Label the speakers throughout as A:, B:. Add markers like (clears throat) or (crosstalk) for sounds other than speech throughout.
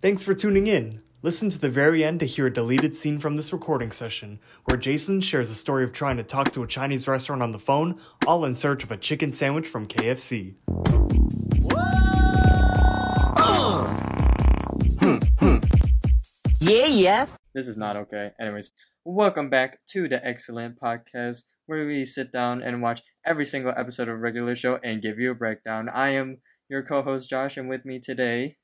A: Thanks for tuning in. Listen to the very end to hear a deleted scene from this recording session, where Jason shares a story of trying to talk to a Chinese restaurant on the phone, all in search of a chicken sandwich from KFC.
B: Yeah, yeah.
C: This is not okay. Anyways, welcome back to the Eggscellent Podcast, where we sit down and watch every single episode of a regular show and give you a breakdown. I am your co-host Josh, and with me today,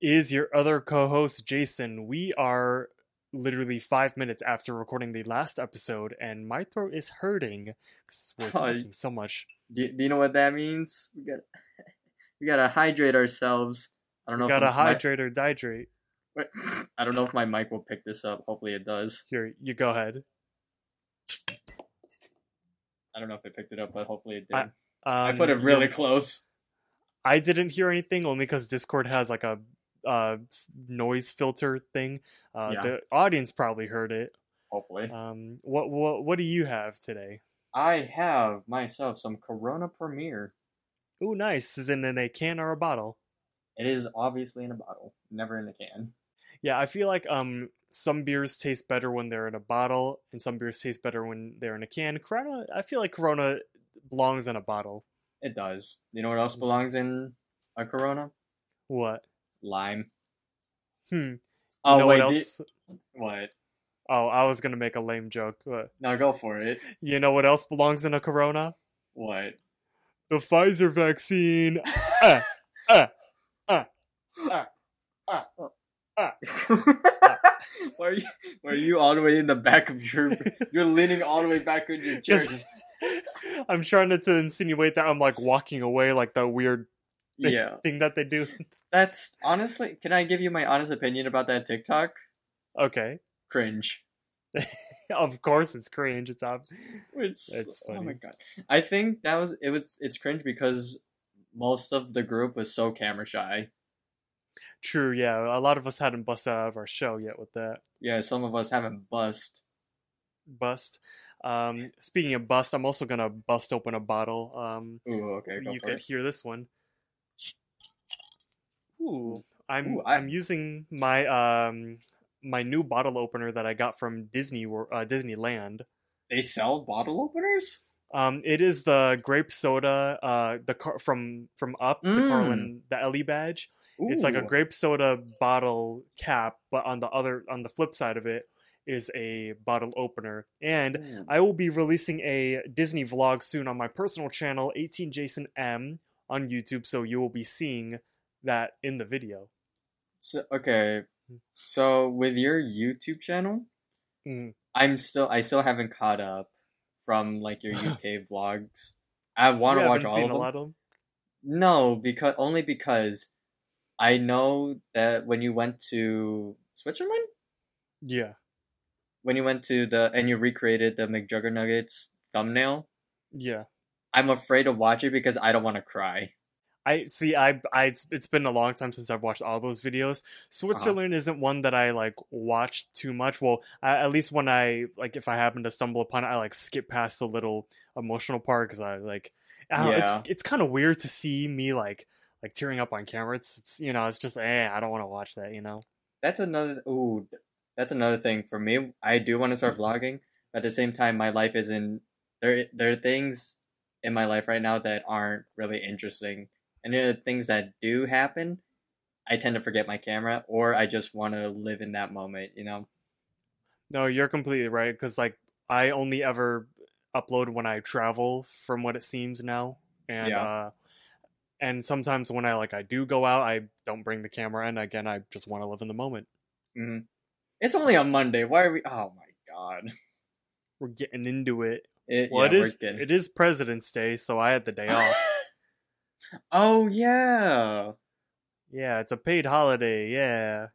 A: Is your other co host, Jason. We are literally five minutes after recording the last episode, and my throat is hurting because we're (laughs)
C: Oh,
A: talking so much.
C: do, do you know what that means? We got (laughs) we gotta hydrate ourselves. I don't know.
A: Gotta
C: if my-
A: hydrate or dihydrate. (laughs)
C: I don't know if my mic will pick this up. Hopefully, it does.
A: Here, you go ahead.
C: I don't know if it picked it up, but hopefully it did.
A: Um,
C: I put it really close.
A: I didn't hear anything only because Discord has like a uh, noise filter thing. Uh,
C: Yeah.
A: The audience probably heard it.
C: Hopefully,
A: Um, what what what do you have today?
C: I have myself some Corona Premier.
A: Ooh, nice. Is it in a can or a bottle?
C: It is obviously in a bottle, never in a can.
A: Yeah, I feel like um some beers taste better when they're in a bottle, and some beers taste better when they're in a can. Corona, I feel like Corona belongs in a bottle.
C: It does. You know what else belongs in a Corona?
A: What?
C: Lime.
A: Hmm.
C: Oh wait,
A: what else?
C: what?
A: Oh, I was gonna make a lame joke. But
C: Now go for it.
A: you know what else belongs in a Corona?
C: What?
A: The Pfizer vaccine. uh, uh, uh, uh, uh, uh.
C: why are you? Why are you all the way in the back of your? You're leaning all the way back in your (laughs) chair. Just-
A: I'm trying not to insinuate that I'm like walking away, like that weird
C: yeah,
A: thing that they do.
C: That's honestly. Can I give you my honest opinion about that TikTok?
A: okay,
C: Cringe. (laughs)
A: of course it's cringe. It's ob-
C: It's,
A: That's
C: oh my god. I think that was it was it's cringe because most of the group was so camera shy.
A: true. Yeah, a lot of us hadn't busted out of our show yet with that
C: Yeah, some of us haven't bust.
A: bust. Um, speaking of bust, I'm also gonna bust open a bottle. Um,
C: Ooh, okay,
A: you could
C: it.
A: hear this one. Ooh, I'm
C: Ooh, I-
A: I'm using my um my new bottle opener that I got from Disney uh, Disneyland.
C: They sell bottle openers?
A: Um, it is the grape soda, uh, the car from from Up, the
C: Mm.
A: Carlin, the Ellie badge. It's like a grape soda bottle cap, but on the other on the flip side of it is a bottle opener. And
C: Ooh.
A: I will be releasing a Disney vlog soon on my personal channel, 18 Jason M on YouTube, so you will be seeing that in the video.
C: So, okay. So with your YouTube channel,
A: Mm.
C: I'm still I still haven't caught up from like your (laughs) UK vlogs. I want to watch all
A: seen
C: of
A: a
C: them.
A: lot of them?
C: No, because only because I know that when you went to Switzerland,
A: Yeah.
C: when you went to the and you recreated the McJuggernuggets thumbnail,
A: Yeah.
C: I'm afraid to watch it because I don't want to cry.
A: I see. I, I. It's, it's been a long time since I've watched all those videos. Switzerland isn't one that I like watch too much. Well, I, at least when I like, if I happen to stumble upon it, I like skip past the little emotional part because I like. I know,
C: Yeah.
A: it's it's kind of weird to see me like like tearing up on camera. It's, it's you know, it's just eh, I don't want to watch that. You know.
C: That's another ooh, that's another thing for me. I do want to start vlogging, but at the same time, my life isn't there. There are things in my life right now that aren't really interesting, and the things that do happen, I tend to forget my camera, or I just want to live in that moment. You know?
A: No, you're completely right. Because like I only ever upload when I travel, from what it seems now, and
C: Yeah.
A: uh, and sometimes when I like I do go out, I don't bring the camera in. Again, I just want to live in the moment.
C: hmm It's only a Monday. Why are we? Oh my god!
A: We're getting into it.
C: It,
A: Well,
C: yeah,
A: is
C: getting-
A: it is President's Day, so I had the day off. (laughs)
C: oh yeah.
A: yeah, it's a paid holiday. Yeah,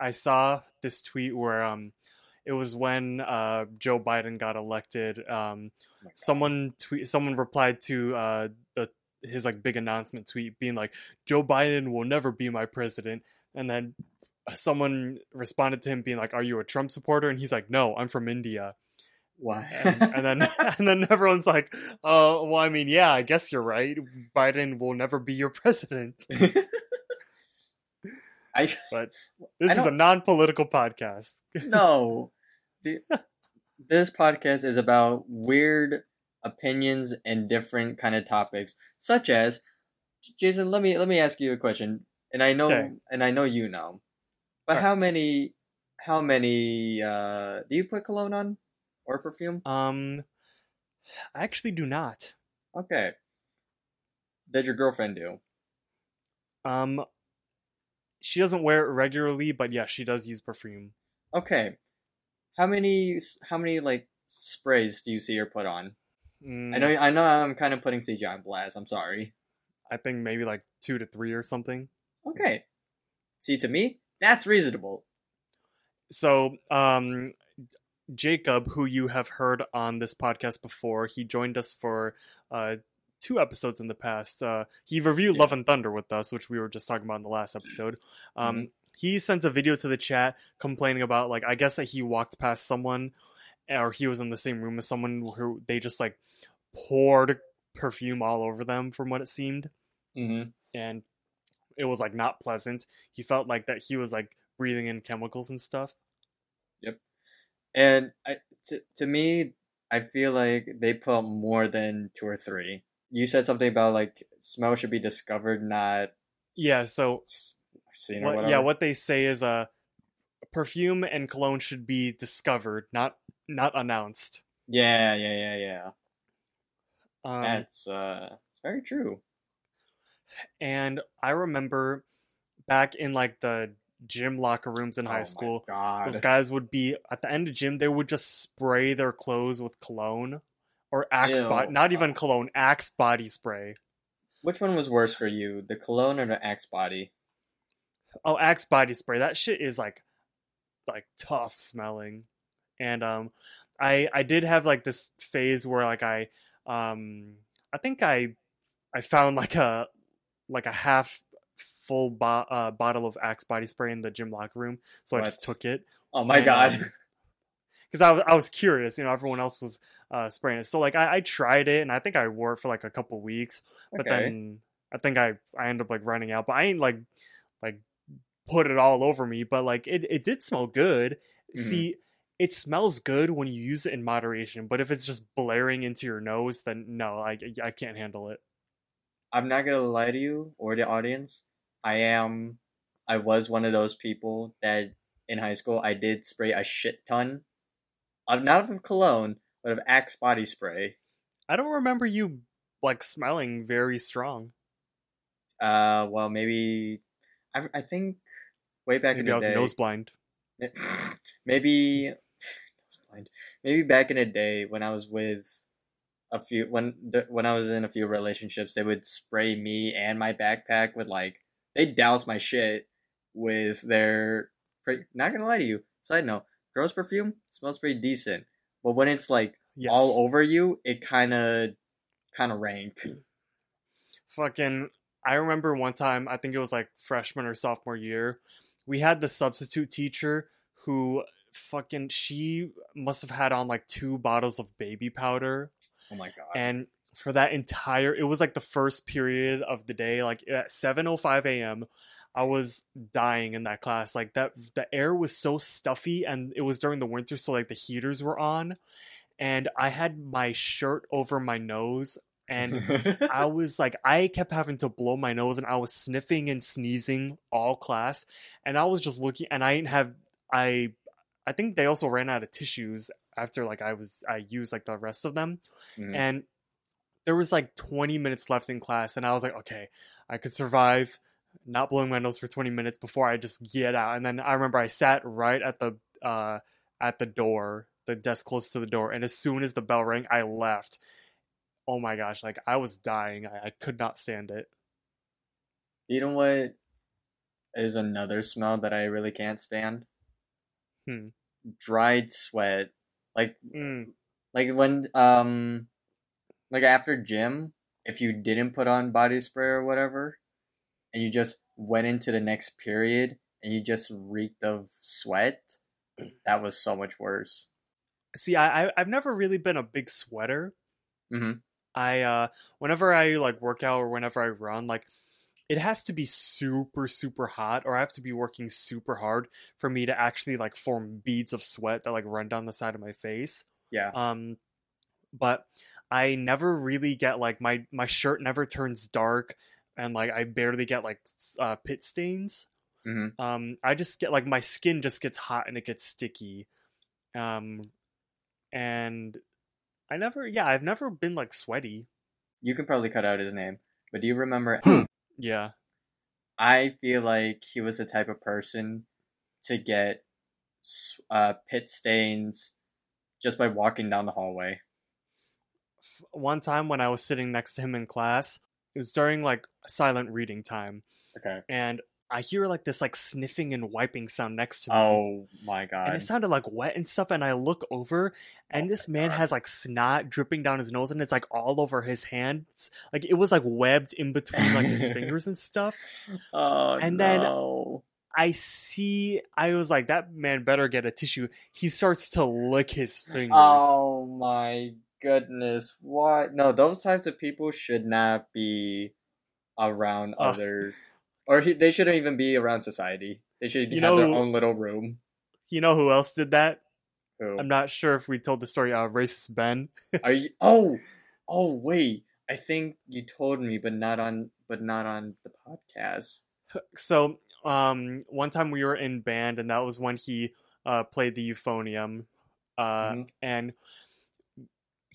A: I saw this tweet where um, it was when uh Joe Biden got elected. Um,
C: Oh
A: someone tweet someone replied to uh the his like big announcement tweet being like Joe Biden will never be my president and then someone responded to him being like are you a Trump supporter and he's like no I'm from India
C: Why?
A: and, and then (laughs) (laughs) and then everyone's like oh well I mean yeah I guess you're right Biden will never be your president (laughs)
C: I
A: But this
C: I
A: is a non-political podcast.
C: no. The, this podcast is about weird opinions and different kind of topics, such as Jason. Let me let me ask you a question, and I know
A: Okay.
C: and I know you know, but how many how many uh do you put cologne on or perfume?
A: Um, (sighs) I actually do not.
C: Okay. Does your girlfriend do?
A: Um, she doesn't wear it regularly, but yeah, she does use perfume.
C: Okay. How many how many like sprays do you see her put on?
A: Mm,
C: I know I know I'm kind of putting CJ on blast. I'm sorry.
A: I think maybe like two to three or something.
C: Okay. See to me, that's reasonable.
A: So, um, Jacob, who you have heard on this podcast before, he joined us for uh two episodes in the past. Uh, he reviewed
C: Yeah.
A: Love and Thunder with us, which we were just talking about in the last episode. Um, he sent a video to the chat complaining about like I guess that he walked past someone, or he was in the same room as someone who they just like poured perfume all over them, from what it seemed
C: Mm-hmm.
A: and it was like not pleasant. He felt like that he was like breathing in chemicals and stuff.
C: And I, to, to me, I feel like they put more than two or three. You said something about like smell should be discovered, not
A: Yeah, so
C: seen
A: what,
C: whatever.
A: yeah, what they say is uh perfume and cologne should be discovered, not not announced.
C: yeah, yeah, yeah, yeah.
A: Um,
C: That's uh, it's very true.
A: and I remember back in like the gym locker rooms in
C: Oh
A: high
C: my
A: school, those guys would be at the end of gym. They would just spray their clothes with cologne or Axe
C: Ew.
A: body, not even cologne, Axe body spray.
C: Which one was worse for you, the cologne or the Axe body?
A: Oh, Axe body spray. That shit is like like tough smelling. And um I I did have like this phase where like I um I think I I found like a like a half full bo- uh, bottle of Axe body spray in the gym locker room. So I just took it
C: Oh my
A: And,
C: God.
A: um, because I was I was curious, you know, everyone else was uh, spraying it. So like I, I tried it and I think I wore it for like a couple weeks, but
C: okay.
A: then I think I I ended up like running out. But I ain't like like put it all over me. But like it it did smell good.
C: Mhm.
A: See, it smells good when you use it in moderation. But if it's just blaring into your nose, then no, I I can't handle it.
C: I'm not gonna lie to you or the audience. I am. I was one of those people that in high school I did spray a shit ton, of not of cologne, but of Axe body spray.
A: I don't remember you like smelling very strong.
C: Uh, well, maybe I, I think way back
A: Maybe
C: in
A: I
C: the
A: was
C: day.
A: nose blind. (laughs)
C: maybe nose blind. Maybe back in the day when I was with a few when when I was in a few relationships, they would spray me and my backpack with like they douse my shit with their. Pretty, not gonna lie to you. Side note: girls' perfume smells pretty decent, but when it's like
A: Yes.
C: all over you, it kind of kind of rank.
A: fucking I remember one time, I think it was like freshman or sophomore year, we had the substitute teacher who fucking she must have had on like two bottles of baby powder
C: Oh my god!
A: and for that entire it was like the first period of the day like at 7:05 a.m. I was dying in that class like that the air was so stuffy and it was during the winter so like the heaters were on and I had my shirt over my nose and (laughs) I was like, I kept having to blow my nose, and I was sniffing and sneezing all class, and I was just looking, and I didn't have, I, I think they also ran out of tissues after like I was, I used like the rest of them,
C: Mhm.
A: and there was like 20 minutes left in class, and I was like, okay, I could survive not blowing my nose for 20 minutes before I just get out, and then I remember I sat right at the, uh, at the door, the desk close to the door, and as soon as the bell rang, I left oh my gosh, like I was dying. I, I could not stand it.
C: You know what is another smell that I really can't stand?
A: Hmm.
C: Dried sweat. Like
A: Mm,
C: like when um like after gym, if you didn't put on body spray or whatever, and you just went into the next period and you just reeked of sweat, (clears throat) that was so much worse.
A: See, I, I I've never really been a big sweater.
C: Mhm.
A: I uh whenever I like work out or whenever I run, like it has to be super super hot or I have to be working super hard for me to actually like form beads of sweat that like run down the side of my face.
C: Yeah.
A: Um but I never really get like my my shirt never turns dark and like I barely get like uh, pit stains.
C: hmm
A: Um I just get like my skin just gets hot and it gets sticky. Um and I never yeah, I've never been like sweaty.
C: You can probably cut out his name, but do you remember?
A: Yeah.
C: I feel like he was the type of person to get uh, pit stains just by walking down the hallway.
A: One time when I was sitting next to him in class, it was during like silent reading time
C: Okay.
A: and I hear like this like sniffing and wiping sound next to me.
C: Oh my god.
A: and it sounded like wet and stuff and i look over and
C: Oh
A: this man
C: God.
A: has like snot dripping down his nose and it's like all over his hands like it was like webbed in between like his (laughs) fingers and stuff
C: oh
A: and then-
C: no.
A: i see i was like that man better get a tissue he starts to lick his fingers
C: Oh my goodness. What? No, those types of people should not be around
A: Ugh.
C: other or he, they shouldn't even be around society. They should
A: You
C: have their
A: know-
C: own little room.
A: you know who else did that
C: Who?
A: i'm not sure if we told the story uh racist ben (laughs)
C: Are you Oh. Oh wait. I think you told me but not on but not on the podcast. (laughs)
A: so um one time we were in band and that was when he uh played the euphonium uh
C: Mhm.
A: and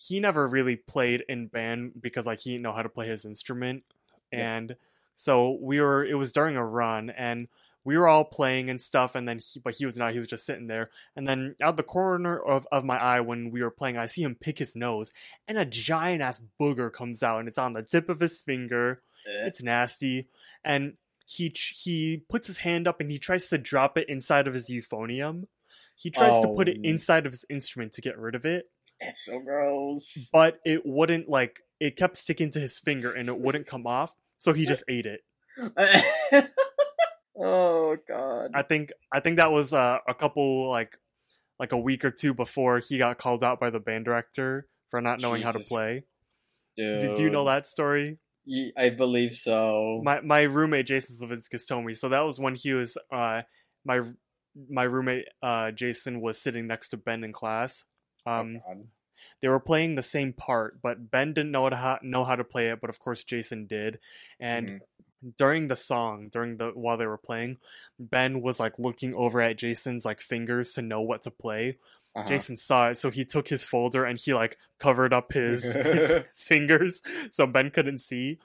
A: he never really played in band because like he didn't know how to play his instrument
C: Yeah.
A: and so we were it was during a run and we were all playing and stuff and then he but he was not he was just sitting there and then out the corner of, of my eye when we were playing i see him pick his nose and a giant ass booger comes out and it's on the tip of his finger
C: Eh.
A: it's nasty and he he puts his hand up and he tries to drop it inside of his euphonium he tries to put it
C: Oh.
A: inside of his instrument to get rid of it
C: It's so gross.
A: but it wouldn't like it kept sticking to his finger and it wouldn't come off so he just ate it (laughs)
C: oh god.
A: i think i think that was uh, a couple like like a week or two before he got called out by the band director for not knowing how to play
C: Dude.
A: did you know that story
C: I believe so.
A: my my roommate Jason Slavinskas told me. So that was when he was uh my my roommate uh Jason was sitting next to Ben in class. Um
C: oh,
A: they were playing the same part, but Ben didn't know how know how to play it, but of course Jason did. And
C: Mhm.
A: during the song, during the while they were playing, Ben was like looking over at Jason's like fingers to know what to play.
C: Uh-huh.
A: Jason saw it, so he took his folder and he like covered up his, (laughs) his fingers so Ben couldn't see.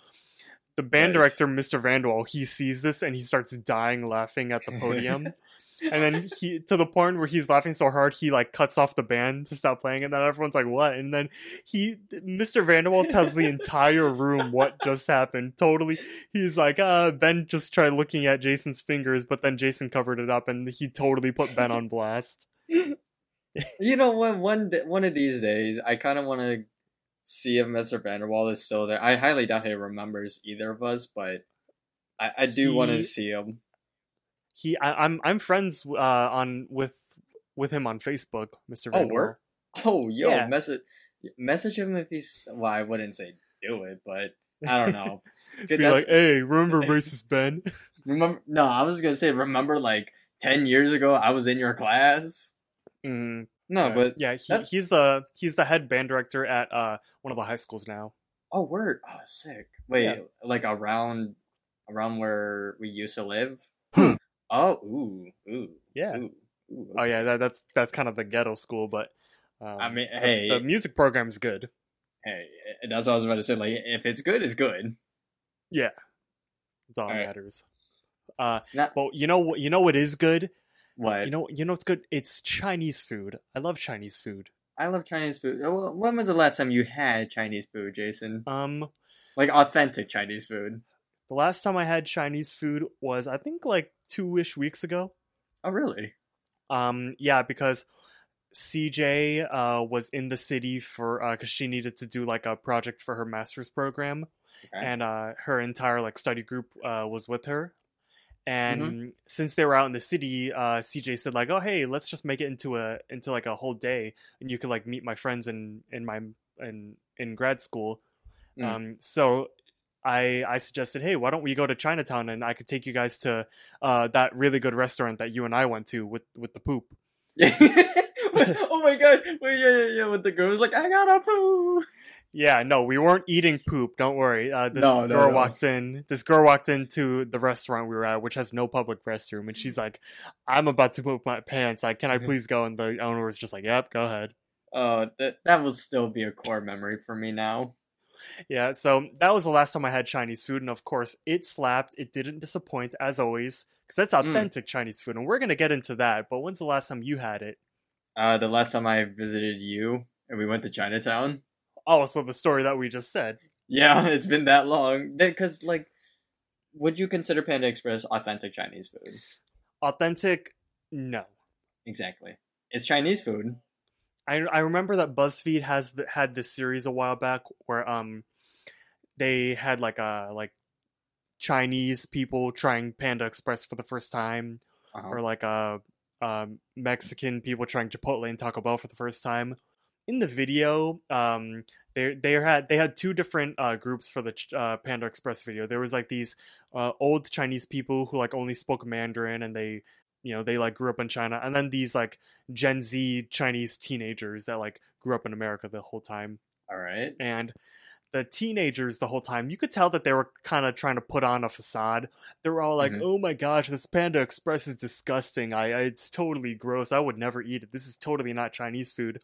A: The band
C: Nice.
A: director, Mr. Vanderwall, he sees this and he starts dying laughing at the podium. (laughs) and then he to the point where he's laughing so hard he like cuts off the band to stop playing and then everyone's like what and then he mr vanderwall tells the entire room what just happened totally he's like uh ben just tried looking at jason's fingers but then jason covered it up and he totally put ben on blast
C: you know what? One one of these days, I kind of want to see if Mr. Vanderwall is still there. I highly doubt he remembers either of us, but I, I do want to see him.
A: He I, i'm i'm friends uh on with with him on facebook mr
C: Oh,
A: vanderwall
C: we're- Oh, yo,
A: Yeah.
C: message message him if he's. Well, I wouldn't say do it, but I don't know. (laughs)
A: be
C: that's-
A: like hey remember (laughs) racist ben (laughs)
C: Remember? No, I was gonna say. Remember, like ten years ago, I was in your class.
A: mm,
C: No,
A: yeah.
C: but
A: yeah he,
C: that-
A: he's the he's the head band director at uh one of the high schools now
C: oh, word. Oh, sick. Wait,
A: Yeah.
C: like around around where we used to live.
A: Hmm.
C: Oh, ooh, ooh,
A: yeah
C: ooh, ooh.
A: Oh yeah, that, that's that's kind of the ghetto school, but um,
C: I mean, hey.
A: the, music program's good.
C: Hey, that's what I was about to say. Like, if it's good, it's good.
A: Yeah, it's all
C: Alright.
A: matters. Uh,
C: Not-
A: but you know what? You know what is good?
C: What?
A: You know, you know what's good? It's Chinese food. I love Chinese food.
C: I love Chinese food. Well, When was the last time you had Chinese food, Jason?
A: Um,
C: Like authentic Chinese food?
A: the last time I had Chinese food was I think like two ish weeks ago.
C: Oh, really?
A: Um, yeah, because CJ uh was in the city for uh because she needed to do like a project for her master's program.
C: Okay.
A: and uh, her entire like study group uh, was with her. And
C: Mm-hmm.
A: since they were out in the city, uh, CJ said like, "Oh, hey, let's just make it into a into like a whole day, and you could like meet my friends in in my in in grad school."
C: Mm.
A: Um, so I I suggested, hey, why don't we go to Chinatown and I could take you guys to uh, that really good restaurant that you and I went to with with the poop. (laughs)
C: oh my god! Wait, yeah, yeah, yeah. With the girl was like, I got a poo.
A: Yeah, no, we weren't eating poop. Don't worry. Uh, this
C: No, no,
A: girl
C: no.
A: walked in. This girl walked into the restaurant we were at, which has no public restroom, and she's like, "I'm about to poop my pants. Like, can I please go?" And the owner was just like, "Yep, go ahead."
C: Uh, that that will still be a core memory for me now.
A: Yeah, so that was the last time I had Chinese food, and of course, it slapped. It didn't disappoint, as always, because that's
C: Mm.
A: authentic Chinese food, and we're gonna get into that. But when's the last time you had it?
C: Uh, the last time I visited you and we went to Chinatown.
A: Oh, so the story that we just said.
C: Yeah, (laughs) it's been that long. Because like, would you consider Panda Express authentic Chinese food?
A: Authentic? No.
C: Exactly. It's Chinese food.
A: I I remember that BuzzFeed has the, had this series a while back where um they had like a like Chinese people trying Panda Express for the first time,
C: Uh-huh.
A: or like uh, um Mexican people trying Chipotle and Taco Bell for the first time. In the video, um, they they had they had two different uh, groups for the uh, Panda Express video. There was like these uh, old Chinese people who like only spoke Mandarin and they you know they like grew up in China, and then these like Gen Z Chinese teenagers that like grew up in America the whole time.
C: All right.
A: and the teenagers the whole time you could tell that they were kind of trying to put on a facade. They were all like
C: Mhm.
A: oh my gosh this panda express is disgusting. I, I it's totally gross. I would never eat it. This is totally not chinese food.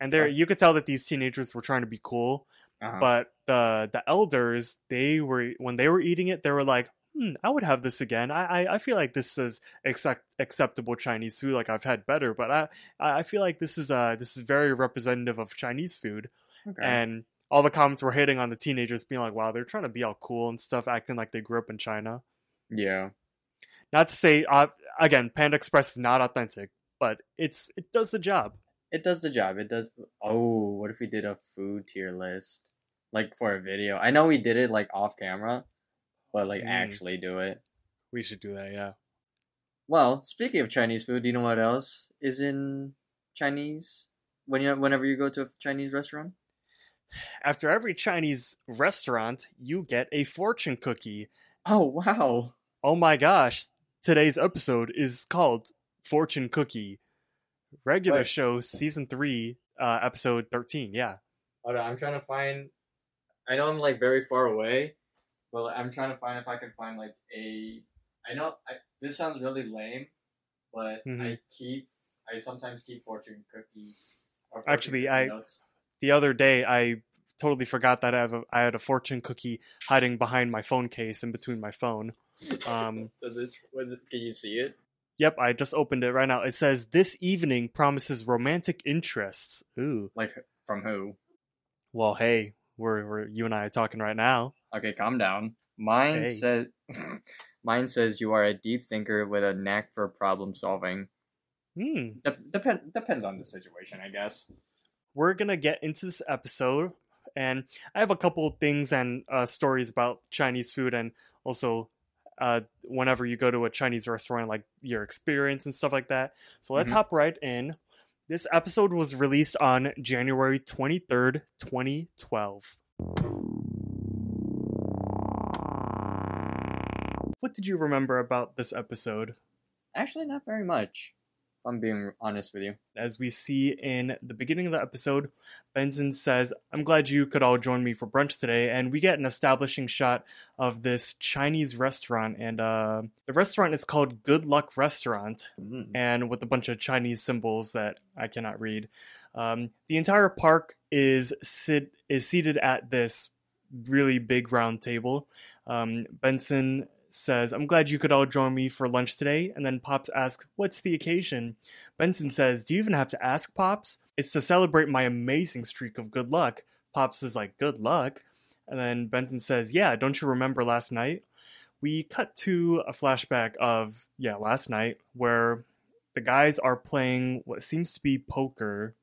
A: And there you could tell that these teenagers were trying to be cool
C: Uh-huh.
A: but the the elders they were when they were eating it they were like hmm, i would have this again i i, I feel like this is accept, acceptable chinese food like i've had better but i i I feel like this is uh this is very representative of chinese food
C: okay.
A: and all the comments were hitting on the teenagers being like wow they're trying to be all cool and stuff acting like they grew up in china
C: yeah.
A: not to say uh, again panda express is not authentic but it's it does the job
C: It does the job. It does. Oh, what if we did a food tier list, like for a video? I know we did it like off camera, but like
A: Mm.
C: actually do it.
A: we should do that yeah
C: Well, speaking of Chinese food, do you know what else is in Chinese? When you whenever you go to a Chinese restaurant?
A: after every chinese restaurant you get a fortune cookie
C: Oh wow!
A: oh my gosh today's episode is called fortune cookie regular show season 3 uh episode 13 yeah
C: Hold on, I'm trying to find. I know I'm like very far away, but I'm trying to find if I can find like a. I know I, this sounds really lame, but I
A: Mhm.
C: keep. I sometimes keep fortune cookies. or fortune
A: Actually,
C: cookie
A: I-
C: notes.
A: the other day I totally forgot that I have a, I had a fortune cookie hiding behind my phone case in between my phone. Um, (laughs)
C: Does it? Was it? Can you see it?
A: Yep, I just opened it right now. It says this evening promises romantic interests. Ooh.
C: Like from who?
A: Well, hey, we're, we're you and I are talking right now.
C: Okay, calm down. Mine
A: Hey.
C: says. (laughs) Mine says you are a deep thinker with a knack for problem solving.
A: Hmm.
C: Dep- depend depends on the situation, I guess.
A: We're gonna get into this episode, and I have a couple of things and uh, stories about Chinese food, and also uh, whenever you go to a Chinese restaurant, like your experience and stuff like that. So let's
C: Mhm.
A: hop right in. This episode was released on January twenty third, twenty twelve. What did you remember about this episode?
C: Actually, not very much. if I'm being honest with you.
A: As we see in the beginning of the episode, Benson says, I'm glad you could all join me for brunch today. And we get an establishing shot of this Chinese restaurant. And uh, the restaurant is called Good Luck Restaurant, and with a bunch of Chinese symbols that I cannot read. Um, the entire park is sit is seated at this really big round table. Um, Benson says, I'm glad you could all join me for lunch today. And then Pops asks, What's the occasion? Benson says, Do you even have to ask, Pops? It's to celebrate my amazing streak of good luck. Pops is like, Good luck? And then Benson says, Yeah, don't you remember last night? We cut to a flashback of, yeah, last night, where the guys are playing what seems to be poker.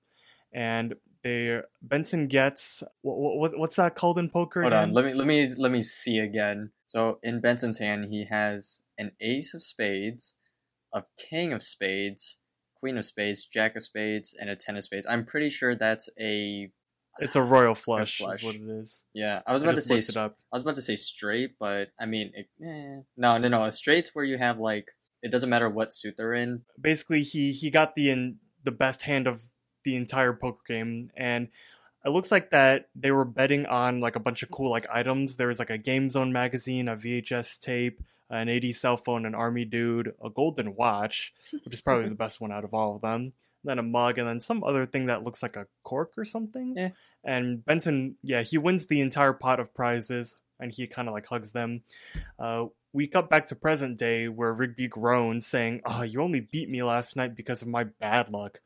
A: And they Benson gets what, what what's that called in poker?
C: Hold
A: again?
C: on, let me let me let me see again. So in Benson's hand, he has an ace of spades, a king of spades, queen of spades, jack of spades, and a ten of spades. I'm pretty sure that's a
A: It's a royal (sighs) flush, what it is.
C: Yeah, I was
A: I
C: about to say
A: looked it up.
C: I was about to say straight, but I mean, it, eh. no, no, no. A straight's where you have like it doesn't matter what suit they're in.
A: Basically, he he got the in, the best hand of the entire poker game, and it looks like that they were betting on like a bunch of cool like items. There was like a Game Zone magazine, a VHS tape, an 80 cell phone, an army dude, a golden watch, which is probably the (laughs) best one out of all of them. Then a mug, and then some other thing that looks like a cork or something.
C: Yeah.
A: And Benson, yeah, he wins the entire pot of prizes, and he kind of like hugs them. Uh, we cut back to present day where Rigby groans, saying, "Oh, you only beat me last night because of my bad luck."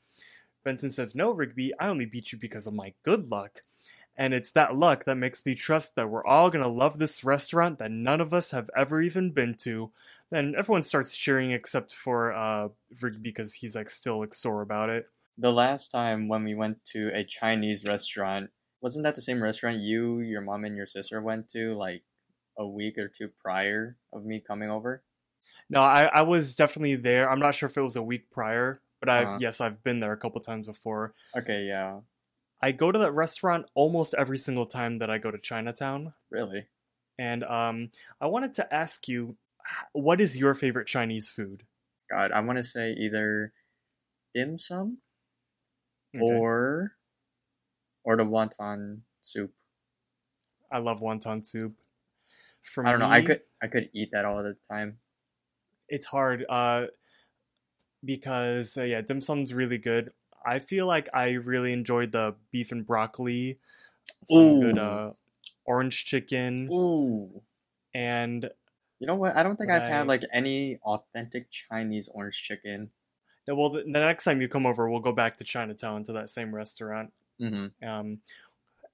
A: Benson says, "No, Rigby, I only beat you because of my good luck." And it's that luck that makes me trust that we're all gonna love this restaurant that none of us have ever even been to. Then everyone starts cheering except for uh, Rigby because he's like still like sore about it.
C: The last time when we went to a Chinese restaurant, wasn't that the same restaurant you, your mom, and your sister went to like a week or two prior of me coming over?
A: No, I, I was definitely there. I'm not sure if it was a week prior, but I
C: Uh-huh.
A: yes, I've been there a couple times before.
C: Okay, yeah,
A: I go to that restaurant almost every single time that I go to Chinatown.
C: really.
A: And um, I wanted to ask you, what is your favorite Chinese food?
C: God, I want to say either dim sum
A: Okay.
C: or or the wonton soup.
A: I love wonton soup. For
C: I don't know. I could I could eat that all the time.
A: It's hard uh, because uh, yeah, dim sum's really good. I feel like I really enjoyed the beef and broccoli, some good uh, orange chicken,
C: Ooh.
A: and
C: You know what? I don't think I've
A: I-
C: had like any authentic Chinese orange chicken.
A: Yeah, well, the, the next time you come over, we'll go back to Chinatown to that same restaurant.
C: Mm-hmm.
A: Um,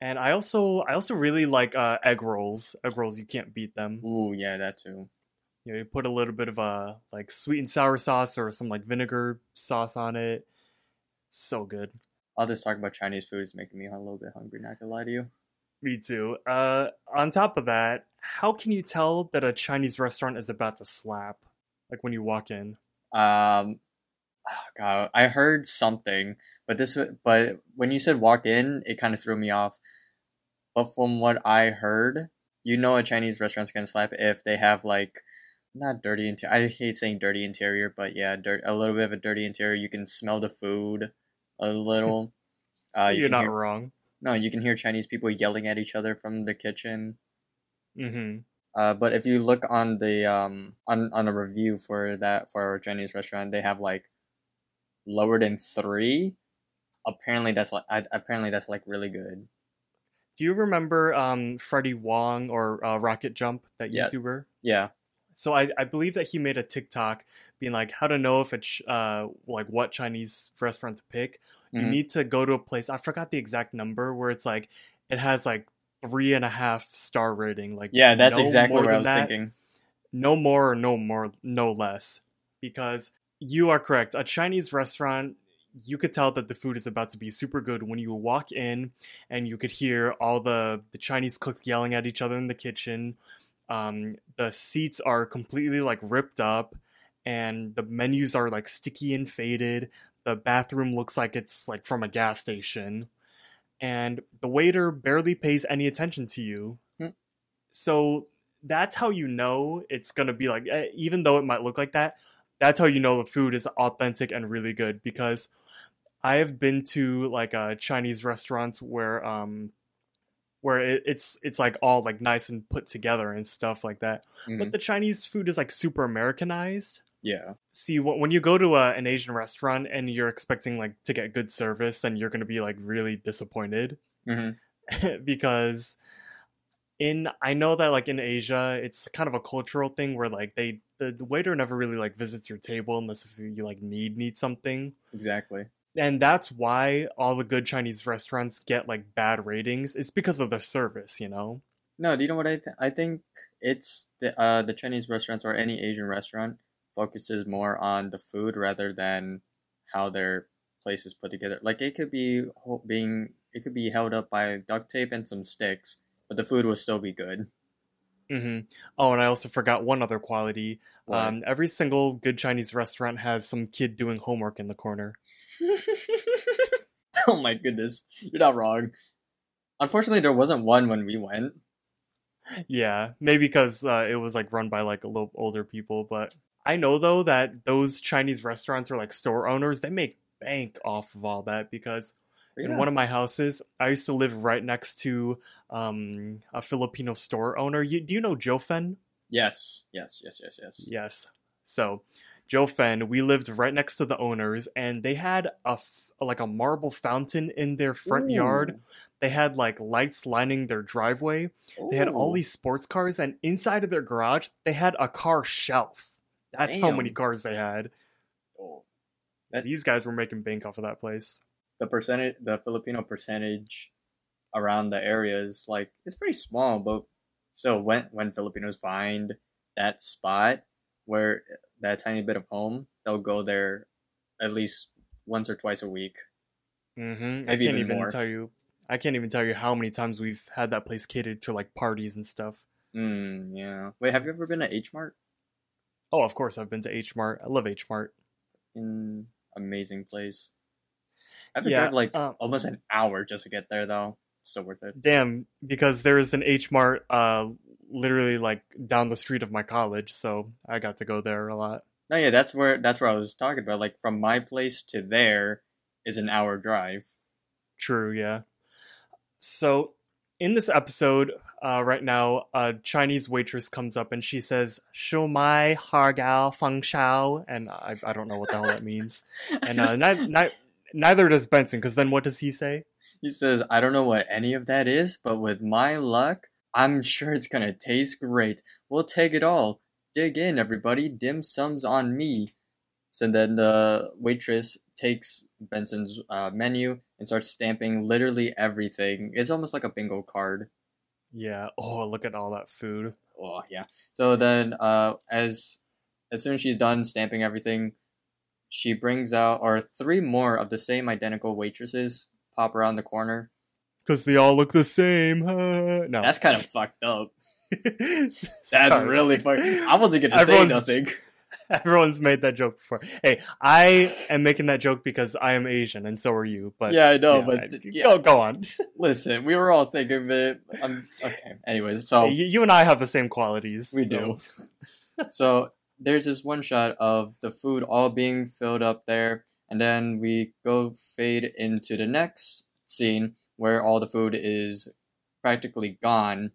A: and I also I also really like uh, egg rolls. Egg rolls, you can't beat them.
C: Ooh, yeah, that too.
A: You know, you put a little bit of a like sweet and sour sauce or some like vinegar sauce on it. It's so good.
C: I'll just talk about Chinese food is making me a little bit hungry. Not gonna lie to you.
A: Me too. Uh, on top of that, how can you tell that a Chinese restaurant is about to slap? Like when you walk in.
C: Um, oh God, I heard something, but this, but when you said walk in, it kind of threw me off. But from what I heard, you know, a Chinese restaurant's gonna slap if they have like not dirty interior. I hate saying dirty interior, but yeah, dirt a little bit of a dirty interior. You can smell the food a little. (laughs) Uh, you
A: You're not
C: hear,
A: wrong.
C: no, you can hear Chinese people yelling at each other from the kitchen.
A: hmm
C: Uh, but if you look on the um on on a review for that for a Chinese restaurant, they have like lower than three. Apparently, that's like I, apparently that's like really good.
A: Do you remember um, Freddie Wong or uh, Rocket Jump, that
C: Yes.
A: YouTuber?
C: Yeah.
A: So I, I believe that he made a TikTok being like, how to know if it's uh like what Chinese restaurant to pick. You
C: Mhm.
A: need to go to a place. I forgot the exact number where it's like it has like three and a half star rating. Like
C: Yeah, that's
A: no
C: exactly what I was
A: that,
C: thinking.
A: No more or no more, no less. Because you are correct. A Chinese restaurant, you could tell that the food is about to be super good when you walk in and you could hear all the, the Chinese cooks yelling at each other in the kitchen. Um, the seats are completely like ripped up and the menus are like sticky and faded. The bathroom looks like it's like from a gas station. And the waiter barely pays any attention to you.
C: Hmm.
A: So that's how you know it's gonna be like eh, even though it might look like that that's how you know the food is authentic and really good because i have been to like uh chinese restaurants where um where it, it's it's like all like nice and put together and stuff like that
C: Mhm.
A: but the chinese food is like super americanized
C: Yeah.
A: see when you go to a, an asian restaurant and you're expecting like to get good service then you're going to be like really disappointed
C: hmm (laughs)
A: because in I know that like in Asia it's kind of a cultural thing where like they the, the waiter never really like visits your table unless if you like need need something.
C: Exactly.
A: And that's why all the good Chinese restaurants get like bad ratings. It's because of the service, you know.
C: No, do you know what I th- I think it's the uh the Chinese restaurants or any Asian restaurant focuses more on the food rather than how their place is put together. Like it could be being it could be held up by duct tape and some sticks, but the food will still be good.
A: Hmm Oh, and I also forgot one other quality. Um, every single good Chinese restaurant has some kid doing homework in the corner. (laughs)
C: oh my goodness, you're not wrong. Unfortunately, there wasn't one when we went.
A: Yeah, maybe because uh, it was like run by like a little older people. But I know though that those Chinese restaurants are like store owners they make bank off of all that because in one of my houses I used to live right next to um, a Filipino store owner. You, do you know Joe Fen?
C: Yes, yes, yes, yes, yes.
A: Yes. So Joe Fen, we lived right next to the owners, and they had a f- like a marble fountain in their front yard. They had like lights lining their driveway. They had all these sports cars, and inside of their garage, they had a car shelf. That's how many cars they had.
C: Oh. That-
A: These guys were making bank off of that place.
C: The percentage the Filipino percentage around the area is like it's pretty small, but still when when Filipinos find that spot where that tiny bit of home, they'll go there at least once or twice a week.
A: Mm-hmm. I can't
C: even
A: even tell you. I can't even tell you how many times we've had that place catered to like parties and stuff.
C: Mm, yeah. Wait, have you ever been to H Mart?
A: Oh, of course, I've been to H Mart. I love H Mart.
C: In amazing place. I have to
A: Yeah,
C: drive like
A: um,
C: almost an hour just to get there though. Still worth it.
A: Damn, because there is an H Mart uh literally like down the street of my college, so I got to go there a lot.
C: No, yeah, that's where that's where I was talking about. Like from my place to there is an hour drive.
A: True, yeah. So in this episode, uh, right now, a Chinese waitress comes up and she says, "Shou mai har gao feng shao," and I, I don't know what the hell that means. (laughs) And uh, ni- ni- neither does Benson, because then what does he say?
C: He says, I don't know what any of that is, but with my luck, I'm sure it's gonna taste great. We'll take it all. Dig in, everybody. Dim sums on me. So then the waitress takes Benson's uh, menu and starts stamping literally everything. It's almost like a bingo card.
A: Yeah. Oh, look at all that food.
C: Oh yeah. So then, uh, as as soon as she's done stamping everything, she brings out or three more of the same identical waitresses pop around the corner.
A: Because they all look the same. huh? no.
C: That's kind of (laughs) fucked up. That's
A: Sorry.
C: really funny. I wasn't gonna say
A: Everyone's-
C: nothing. (laughs)
A: Everyone's made that joke before. Hey, I am making that joke because I am Asian and so are you. But
C: yeah, I know,
A: yeah,
C: but
A: I-
C: yeah,
A: go, go on. (laughs)
C: listen, we were all thinking of it. I'm okay. Anyways, so
A: Hey, you, you and I have the same qualities.
C: we
A: so-
C: do. so there's this one shot of the food all being filled up there, and then we go fade into the next scene where all the food is practically gone.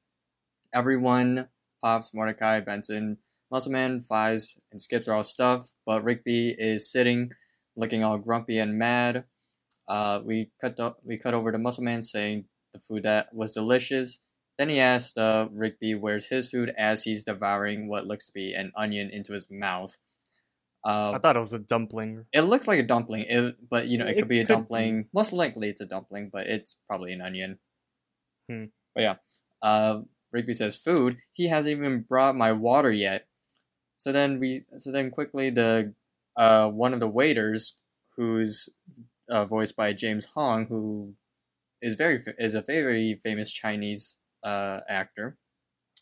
C: Everyone, Pops, Mordecai, Benson, Muscle Man, Fives, and Skips are all stuffed, but Rigby is sitting, looking all grumpy and mad. Uh, we cut o- we cut over to Muscle Man saying the food that was delicious. Then he asked uh, Rigby where's his food as he's devouring what looks to be an onion into his mouth. Uh,
A: I thought it was a dumpling.
C: it looks like a dumpling, it, but you know it,
A: It
C: could be a
A: could be.
C: dumpling. Most likely, it's a dumpling, but it's probably an onion.
A: Hmm.
C: But yeah, uh, Rigby says food. He hasn't even brought my water yet. So then we, so then quickly the, uh, one of the waiters, who's uh, voiced by James Hong, who is very is a very famous Chinese uh actor.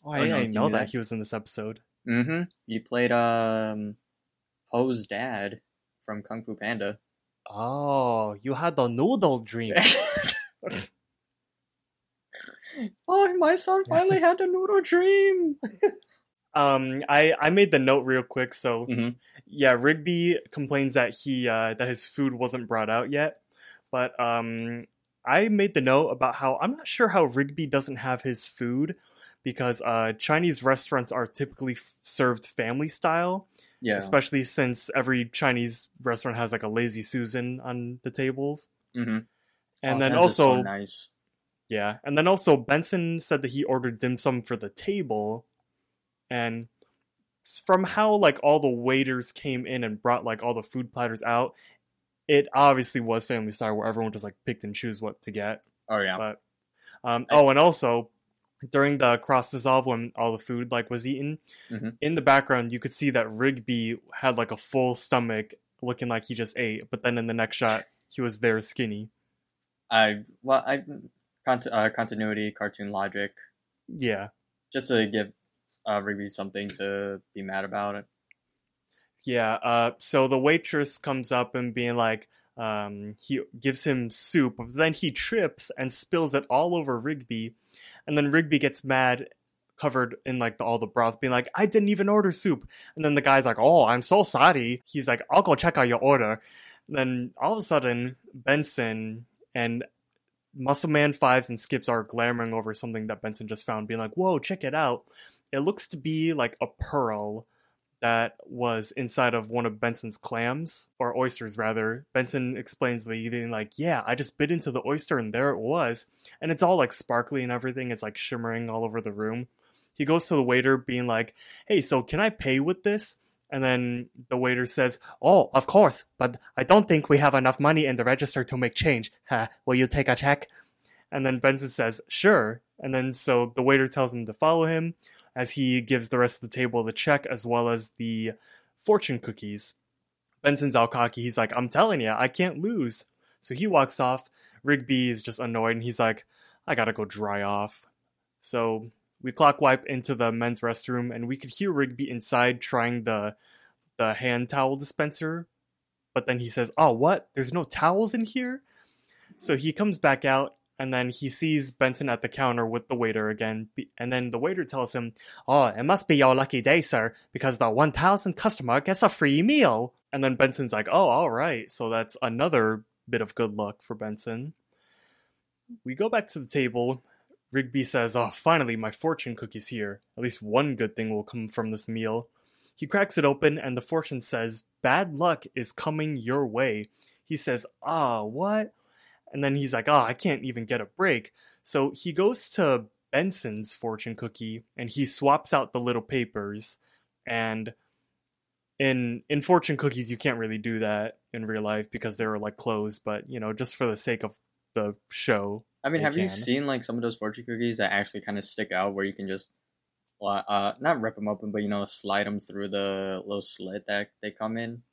A: Oh,
C: I
A: I
C: don't know
A: didn't know that
C: that.
A: he was in this episode.
C: Mm-hmm. He played um, Po's dad from Kung Fu Panda.
A: Oh, you had the noodle dream. (laughs)
C: oh, my son (laughs) finally had a noodle dream. (laughs)
A: um, I I made the note real quick. So
C: Mhm.
A: yeah, Rigby complains that he uh, that his food wasn't brought out yet, but um, I made the note about how I'm not sure how Rigby doesn't have his food because uh, Chinese restaurants are typically f- served family style,
C: Yeah.
A: especially since every Chinese restaurant has like a lazy susan on the tables,
C: Mm-hmm.
A: and then also
C: nice.
A: Yeah, and then also Benson said that he ordered dim sum for the table, and from how like all the waiters came in and brought like all the food platters out, it obviously was family style where everyone just like picked and choose what to get.
C: Oh yeah.
A: But um, oh, and also during the cross dissolve when all the food like was eaten,
C: Mhm.
A: in the background you could see that Rigby had like a full stomach, looking like he just ate, but then in the next shot he was there skinny.
C: I well I cont- uh, continuity cartoon logic
A: Yeah.
C: just to give uh, Rigby something to be mad about it.
A: Yeah, uh, so the waitress comes up and being like, Um, he gives him soup, then he trips and spills it all over Rigby, and then Rigby gets mad, covered in like the, all the broth, being like, "I didn't even order soup." And then the guy's like, "Oh, I'm so sorry." He's like, "I'll go check out your order." And then all of a sudden, Benson and Muscle Man Fives and Skips are glamoring over something that Benson just found, being like, "Whoa, check it out!" It looks to be like a pearl that was inside of one of Benson's clams or oysters rather. Benson explains being like, "Yeah, I just bit into the oyster and there it was." And it's all like sparkly and everything. It's like shimmering all over the room. He goes to the waiter being like, "Hey, so can I pay with this?" And then the waiter says, "Oh, of course, but I don't think we have enough money in the register to make change. (laughs) Ha, will you take a check?" And then Benson says, "Sure." And then so the waiter tells him to follow him as he gives the rest of the table the check as well as the fortune cookies. Benson's all cocky. He's like, I'm telling you, I can't lose. So he walks off. Rigby is just annoyed and he's like, I gotta go dry off. So we clock wipe into the men's restroom and we could hear Rigby inside trying the the hand towel dispenser. But then he says, Oh, what? There's no towels in here? So he comes back out and then he sees Benson at the counter with the waiter again. And then the waiter tells him, Oh, it must be your lucky day, sir, because the 1000th customer gets a free meal. And then Benson's like, Oh, all right. So that's another bit of good luck for Benson. We go back to the table. Rigby says, Oh, finally, my fortune cookie's here. At least one good thing will come from this meal. He cracks it open, and the fortune says, Bad luck is coming your way. He says, Ah, what? And then he's like, oh, I can't even get a break. So he goes to Benson's fortune cookie and he swaps out the little papers. And in in fortune cookies, you can't really do that in real life because they're like closed. But you know, just for the sake of the show.
C: I mean, have can. you seen like some of those fortune cookies that actually kind of stick out where you can just uh not rip them open, but you know, slide them through the little slit that they come in?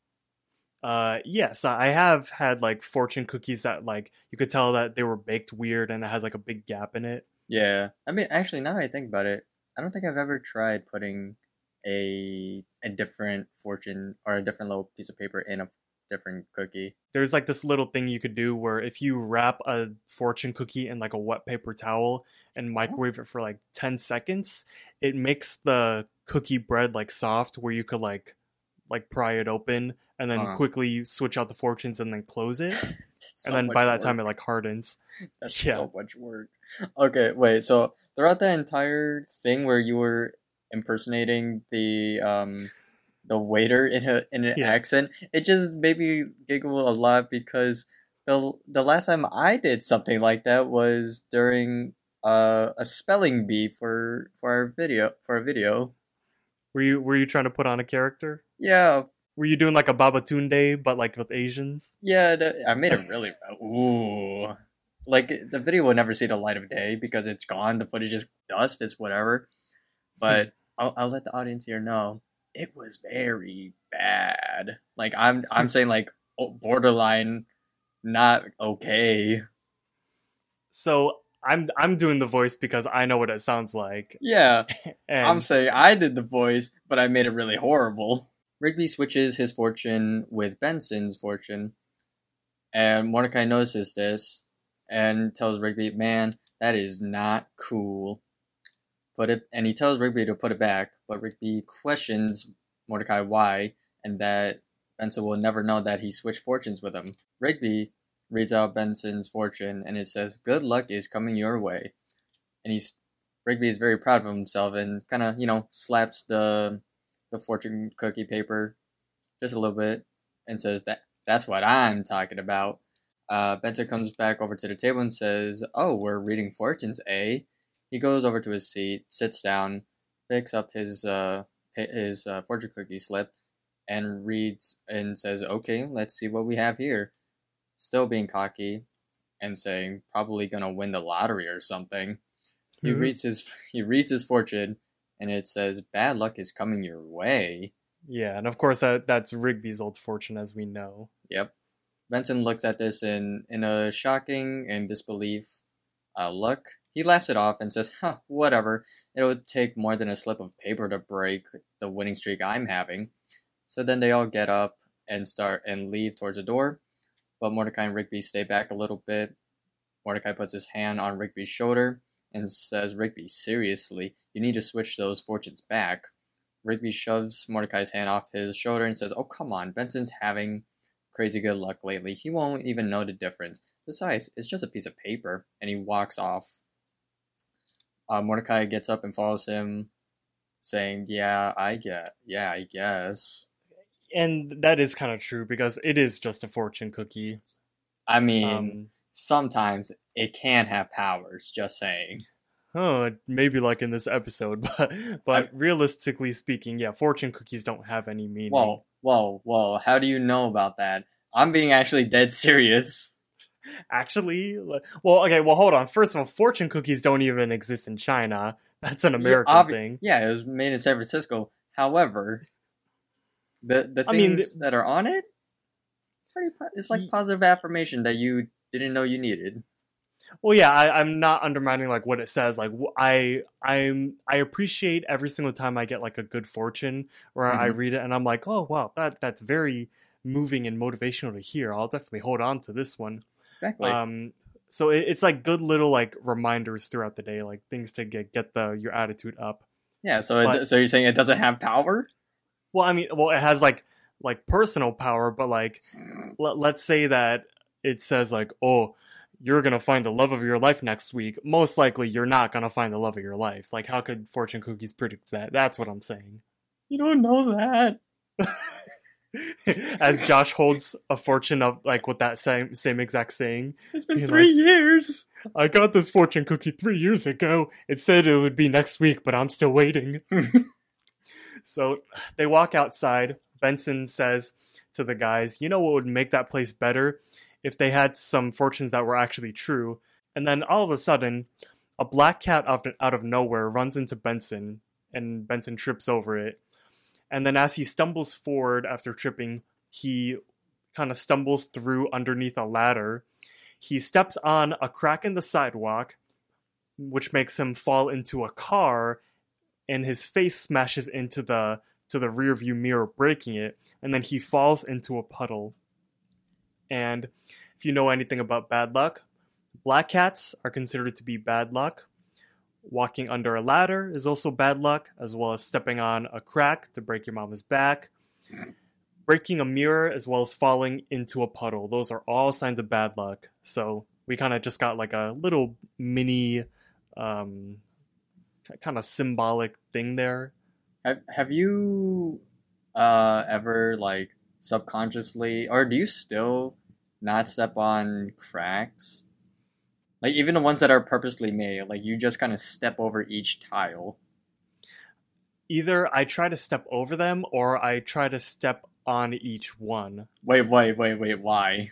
A: Uh, yes, I have had like fortune cookies that like you could tell that they were baked weird and it has like a big gap in it.
C: Yeah, I mean, actually, now I think about it, I don't think I've ever tried putting a a different fortune or a different little piece of paper in a different cookie.
A: There's like this little thing you could do where if you wrap a fortune cookie in like a wet paper towel and oh. microwave it for like 10 seconds, it makes the cookie bread like soft where you could like like pry it open and then uh-huh. quickly switch out the fortunes and then close it. (laughs) so and then by that work. time it like hardens. (laughs)
C: That's yeah. so much work. Okay, wait. So throughout that entire thing where you were impersonating the um the waiter in a in an yeah. accent, it just made me giggle a lot because the the last time I did something like that was during uh, a spelling bee for for our video for a video.
A: Were you were you trying to put on a character?
C: Yeah,
A: were you doing like a Babatunde but like with Asians?
C: Yeah, I made it really. (laughs) ooh, like the video will never see the light of day because it's gone. The footage is dust. It's whatever. But hmm. I'll, I'll let the audience here know it was very bad. Like I'm I'm saying like borderline not okay.
A: So I'm I'm doing the voice because I know what it sounds like.
C: Yeah. (laughs) and... I'm saying I did the voice, but I made it really horrible. Rigby switches his fortune with Benson's fortune, and Mordecai notices this and tells Rigby, "Man, that is not cool." Put it, and he tells Rigby to put it back, but Rigby questions Mordecai why, and that Benson will never know that he switched fortunes with him. Rigby reads out Benson's fortune, and it says, "Good luck is coming your way," and he's Rigby is very proud of himself and kind of you know slaps the the fortune cookie paper just a little bit and says that that's what I'm talking about. Uh, Benson comes back over to the table and says, "Oh, we're reading fortunes, eh?" He goes over to his seat, sits down, picks up his uh, his uh, fortune cookie slip, and reads and says, "Okay, let's see what we have here." Still being cocky and saying, "Probably gonna win the lottery or something." Mm-hmm. He reads his (laughs) he reads his fortune and it says bad luck is coming your way.
A: Yeah, and of course that that's Rigby's old fortune as we know.
C: Yep. Benson looks at this in in a shocking and disbelief uh, look. He laughs it off and says, "Huh, whatever. It would take more than a slip of paper to break the winning streak I'm having." So then they all get up and start and leave towards the door. but Mordecai and Rigby stay back a little bit. Mordecai puts his hand on Rigby's shoulder and says, Rigby, seriously, you need to switch those fortunes back. Rigby shoves Mordecai's hand off his shoulder and says, Oh, come on, Benson's having crazy good luck lately. He won't even know the difference. Besides, it's just a piece of paper. And he walks off. Uh, Mordecai gets up and follows him, saying, Yeah, I get, yeah, I guess.
A: And that is kind of true because it is just a fortune cookie.
C: I mean,
A: Um,
C: sometimes it can have powers, just saying.
A: oh, maybe like in this episode, (laughs) but but realistically speaking, yeah, fortune cookies don't have any meaning.
C: Whoa, whoa, whoa. How do you know about that? I'm being actually dead serious.
A: Actually, well, okay, well, hold on. First of all, fortune cookies don't even exist in China. That's an
C: Yeah,
A: American
C: obvi-
A: thing.
C: Yeah, it was made in San Francisco. However, the the
A: I mean,
C: things that are on it, pretty. Po- it's like positive affirmation that you didn't know you needed.
A: Well, yeah, I, I'm not undermining like what it says. Like, I, I'm, I appreciate every single time I get like a good fortune, or I
C: Mhm.
A: read it and I'm like, oh wow, that that's very moving and motivational to hear. I'll definitely hold on to this one.
C: Exactly.
A: Um, so it, it's like good little like reminders throughout the day, like things to get get the your attitude up.
C: yeah. So it, so you're saying it doesn't have power?
A: Well, I mean, well, it has like like personal power, but like let, let's say that it says like, oh, you're gonna find the love of your life next week. Most likely, you're not gonna find the love of your life. Like, how could fortune cookies predict that? That's what I'm saying.
C: You don't know that. (laughs)
A: As Josh holds a fortune of like with that same same exact saying,
C: It's been three years.
A: I got this fortune cookie three years ago. It said it would be next week, but I'm still waiting. (laughs) so they walk outside. Benson says to the guys, You know what would make that place better? If they had some fortunes that were actually true. And then all of a sudden, a black cat out of, nowhere runs into Benson, and Benson trips over it. And then as he stumbles forward after tripping, he kind of stumbles through underneath a ladder. He steps on a crack in the sidewalk, which makes him fall into a car, and his face smashes into the to the rear view mirror, breaking it, and then he falls into a puddle. And if you know anything about bad luck, black cats are considered to be bad luck. Walking under a ladder is also bad luck, as well as stepping on a crack to break your mama's back. Breaking a mirror, as well as falling into a puddle. Those are all signs of bad luck. So we kind of just got like a little mini, um, kind of symbolic thing there.
C: Have Have you uh ever like subconsciously, or do you still not step on cracks? Like even the ones that are purposely made, like you just kind of step over each tile.
A: Either I try to step over them or I try to step on each one.
C: Wait, wait, wait, wait. Why?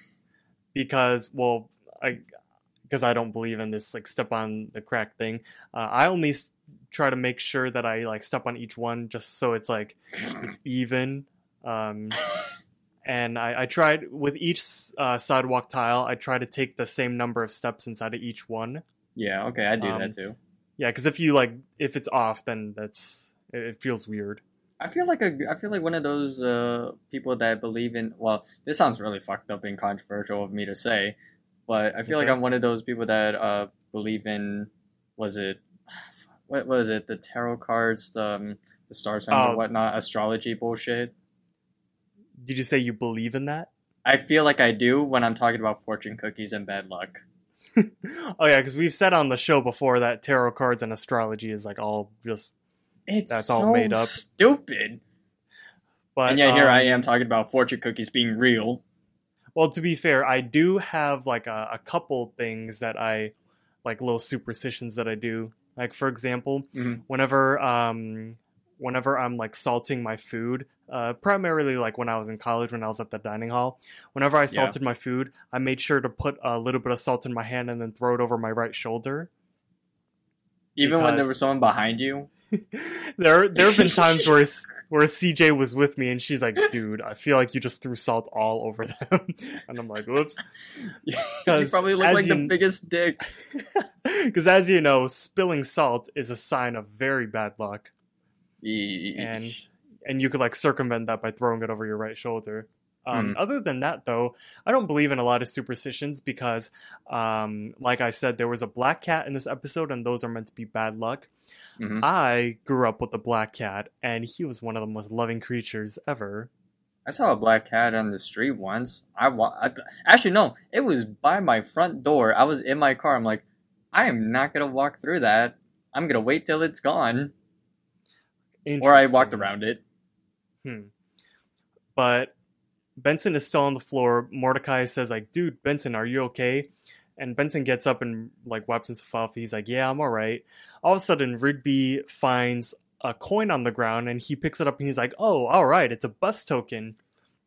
A: because well i because i don't believe in this like step on the crack thing uh, i only s- try to make sure that i like step on each one just so it's like it's (laughs) even um and i i tried with each uh, sidewalk tile i try to take the same number of steps inside of each one
C: yeah, okay, I do
A: Um,
C: that too.
A: yeah because if you like if it's off then that's it, it feels weird
C: I feel like a, I feel like one of those uh, people that believe in. Well, this sounds really fucked up and controversial of me to say, but I feel like I'm one of those people that uh, believe in. Was it (sighs) what was it? The tarot cards, the um, the star signs
A: Oh.
C: and whatnot, astrology bullshit.
A: Did you say you believe in that
C: I feel like I do when I'm talking about fortune cookies and bad luck. (laughs)
A: oh yeah because we've said on the show before that tarot cards and astrology is like all just
C: It's
A: That's
C: so
A: all made up.
C: stupid.
A: but
C: and yet here I
A: um,
C: am talking about fortune cookies being real.
A: Well, to be fair, I do have like a, a couple things that I like little superstitions that I do. Like for example,
C: Mhm.
A: whenever um whenever I'm like salting my food, uh primarily like when I was in college when I was at the dining hall, whenever I salted my food, I made sure to put a little bit of salt in my hand and then throw it over my right shoulder.
C: Even when there was someone behind you. (laughs)
A: there there have been times where (laughs) where CJ was with me and she's like, "Dude, I feel like you just threw salt all over them." (laughs) and I'm like, "Whoops."
C: you
A: 'Cause
C: probably look like the biggest dick.
A: Because as you know, spilling salt is a sign of very bad luck,
C: And
A: And- and you could like circumvent that by throwing it over your right shoulder. Um,
C: Hmm.
A: Other than that, though, I don't believe in a lot of superstitions because, um, like I said, there was a black cat in this episode, and those are meant to be bad luck.
C: Mhm.
A: I grew up with a black cat, and he was one of the most loving creatures ever.
C: I saw a black cat on the street once. I, wa- I actually no, it was by my front door. I was in my car. I'm like, I am not gonna walk through that. I'm gonna wait till it's gone, or I walked around it.
A: Hmm. But Benson is still on the floor. Mordecai says, like, dude, Benson, are you okay? And Benson gets up and like wipes himself off. He's like, yeah, I'm all right. All of a sudden, Rigby finds a coin on the ground and he picks it up and he's like, oh, all right, it's a bus token.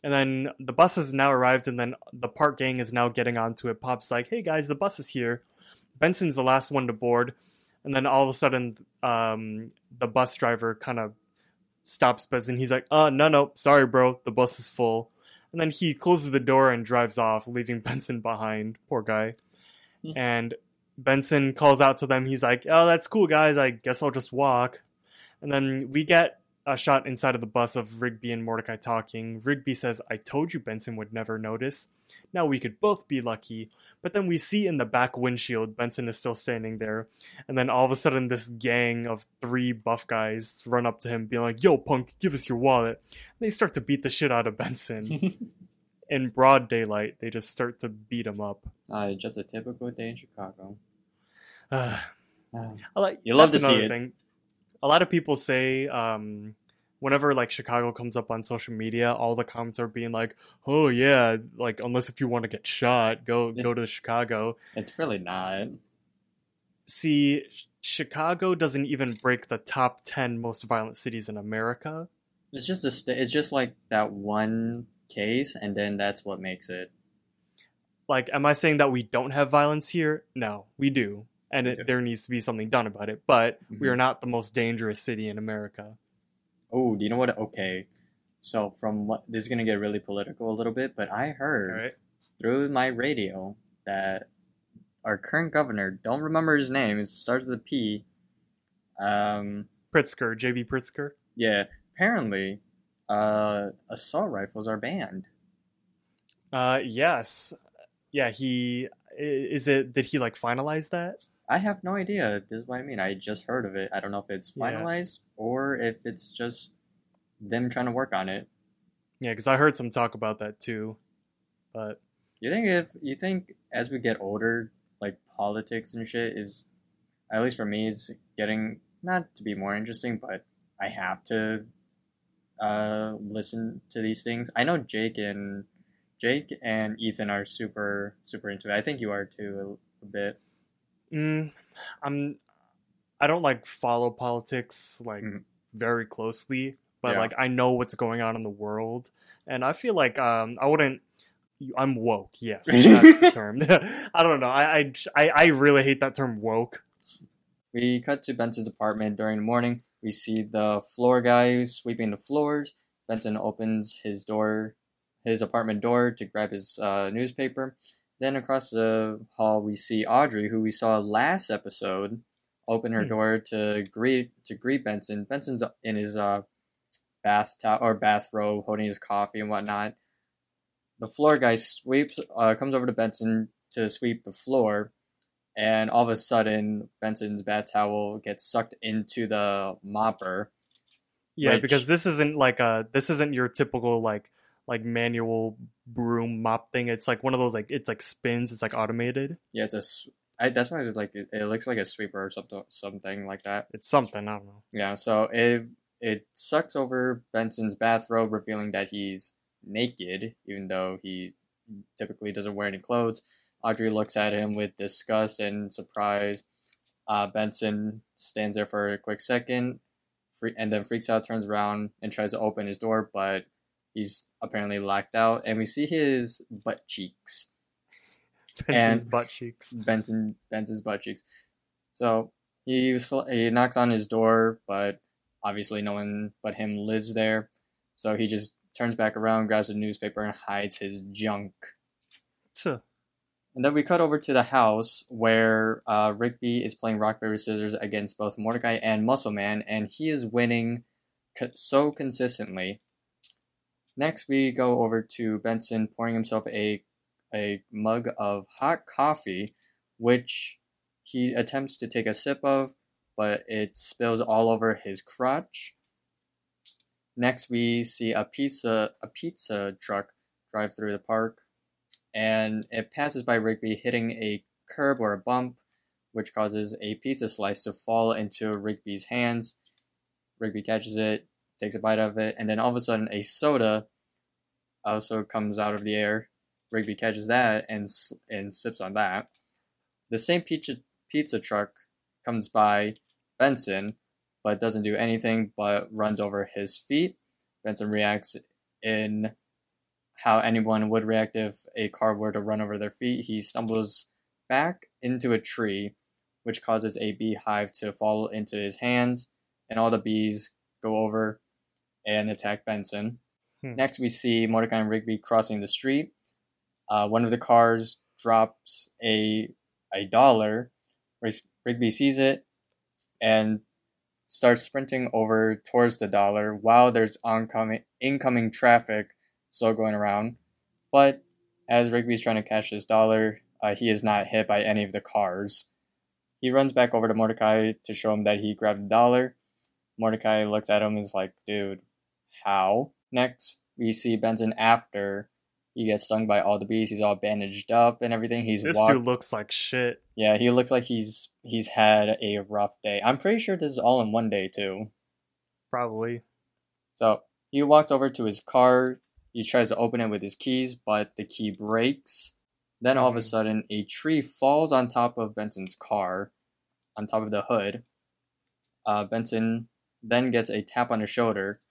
A: And then the bus has now arrived, and then the park gang is now getting onto it. Pop's like, hey guys, the bus is here. Benson's the last one to board. And then all of a sudden, um, the bus driver kind of stops Benson. He's like, uh, no, no, sorry, bro, the bus is full. And then he closes the door and drives off, leaving (laughs) Benson behind. Poor guy.
C: Hmm.
A: And Benson calls out to them. He's like, oh, that's cool, guys. I guess I'll just walk. And then we get a shot inside of the bus of Rigby and Mordecai talking. Rigby says, I told you Benson would never notice. Now we could both be lucky. But then we see in the back windshield, Benson is still standing there. And then all of a sudden, this gang of three buff guys run up to him, being like, Yo, punk, give us your wallet. And they start to beat the shit out of Benson. (laughs) in broad daylight, they just start to beat him up.
C: uh, just a typical day in Chicago.
A: Uh,
C: Uh,
A: I like,
C: You love to see
A: another
C: it.
A: Thing. A lot of people say, um, whenever like Chicago comes up on social media, all the comments are being like, "Oh yeah, like unless if you want to get shot, go go to Chicago."
C: it's really not.
A: See, Chicago doesn't even break the top ten most violent cities in America.
C: It's just a. St- it's just like that one case, and then that's what makes it.
A: Like, am I saying that we don't have violence here? No, we do, and it,
C: Yeah.
A: there needs to be something done about it. But we
C: Mhm.
A: are not the most dangerous city in America.
C: Oh, do you know what? Okay, so from what this is gonna get really political a little bit, but I heard
A: right.
C: through my radio that our current governor, don't remember his name, it starts with a P. Um,
A: Pritzker, JB Pritzker.
C: yeah, apparently, uh, assault rifles are banned.
A: Uh, yes, yeah. He is it. Did he like finalize that?
C: I have no idea. This is what I mean. I just heard of it. I don't know if it's
A: Yeah.
C: finalized or if it's just them trying to work on it.
A: Yeah, because I heard some talk about that too. But
C: You think if you think as we get older, like politics and shit is, at least for me, it's getting not to be more interesting, but I have to uh, listen to these things. I know Jake and Jake and Ethan are super super into it. I think you are too a, a bit.
A: Mm, I'm. I don't like follow politics like
C: Mhm.
A: very closely, but
C: Yeah.
A: like I know what's going on in the world, and I feel like um I wouldn't. I'm woke. Yes, that's the (laughs) term. (laughs) I don't know. I, I I I really hate that term woke.
C: We cut to Benson's apartment during the morning. We see the floor guy sweeping the floors. Benson opens his door, his apartment door, to grab his uh, newspaper. Then across the hall, we see Audrey, who we saw last episode, open her
A: Hmm.
C: door to greet to greet Benson. Benson's in his uh, bath towel or bathrobe, holding his coffee and whatnot. The floor guy sweeps, uh, comes over to Benson to sweep the floor and all of a sudden Benson's bath towel gets sucked into the mopper.
A: Yeah,
C: Which-
A: because this isn't like a this isn't your typical like like manual broom mop thing. It's like one of those like it's like spins. It's like automated.
C: Yeah, it's a. I, that's why it's like it, it looks like a sweeper or something, something like that.
A: It's something I don't know.
C: Yeah, so it it sucks over Benson's bathrobe, revealing that he's naked, even though he typically doesn't wear any clothes. Audrey looks at him with disgust and surprise. Uh, Benson stands there for a quick second, free, and then freaks out, turns around, and tries to open his door, but he's apparently locked out. And we see his butt cheeks.
A: Benson's
C: And-
A: butt cheeks.
C: Benson Benson's butt cheeks. So he he knocks on his door, but obviously no one but him lives there. So he just turns back around, grabs a newspaper, and hides his junk.
A: Tuh.
C: And then we cut over to the house where uh, Rigby is playing rock paper scissors against both Mordecai and Muscle Man, and he is winning co- so consistently. Next, we go over to Benson pouring himself a a mug of hot coffee, which he attempts to take a sip of, but it spills all over his crotch. Next, we see a pizza a pizza truck drive through the park, and it passes by Rigby, hitting a curb or a bump, which causes a pizza slice to fall into Rigby's hands. Rigby catches it, takes a bite of it, and then all of a sudden, a soda also comes out of the air. Rigby catches that and and sips on that. The same pizza pizza truck comes by Benson, but doesn't do anything but runs over his feet. Benson reacts in how anyone would react if a car were to run over their feet. He stumbles back into a tree, which causes a beehive to fall into his hands, and all the bees go over and attack Benson. Hmm. Next, we see Mordecai and Rigby crossing the street. Uh, one of the cars drops a a dollar. Rigby sees it and starts sprinting over towards the dollar while there's oncoming incoming traffic still going around. But as Rigby's trying to catch this dollar, uh, he is not hit by any of the cars. He runs back over to Mordecai to show him that he grabbed the dollar. Mordecai looks at him and is like, dude, how? Next, we see Benson after he gets stung by all the bees. He's all bandaged up and everything. He's
A: this dude looks like shit.
C: Yeah, he looks like he's he's had a rough day. I'm pretty sure this is all in one day too.
A: Probably.
C: So he walks over to his car. He tries to open it with his keys, but the key breaks. Then all mm-hmm. of a mm-hmm. sudden, a tree falls on top of Benson's car, on top of the hood. Uh, Benson then gets a tap on the shoulder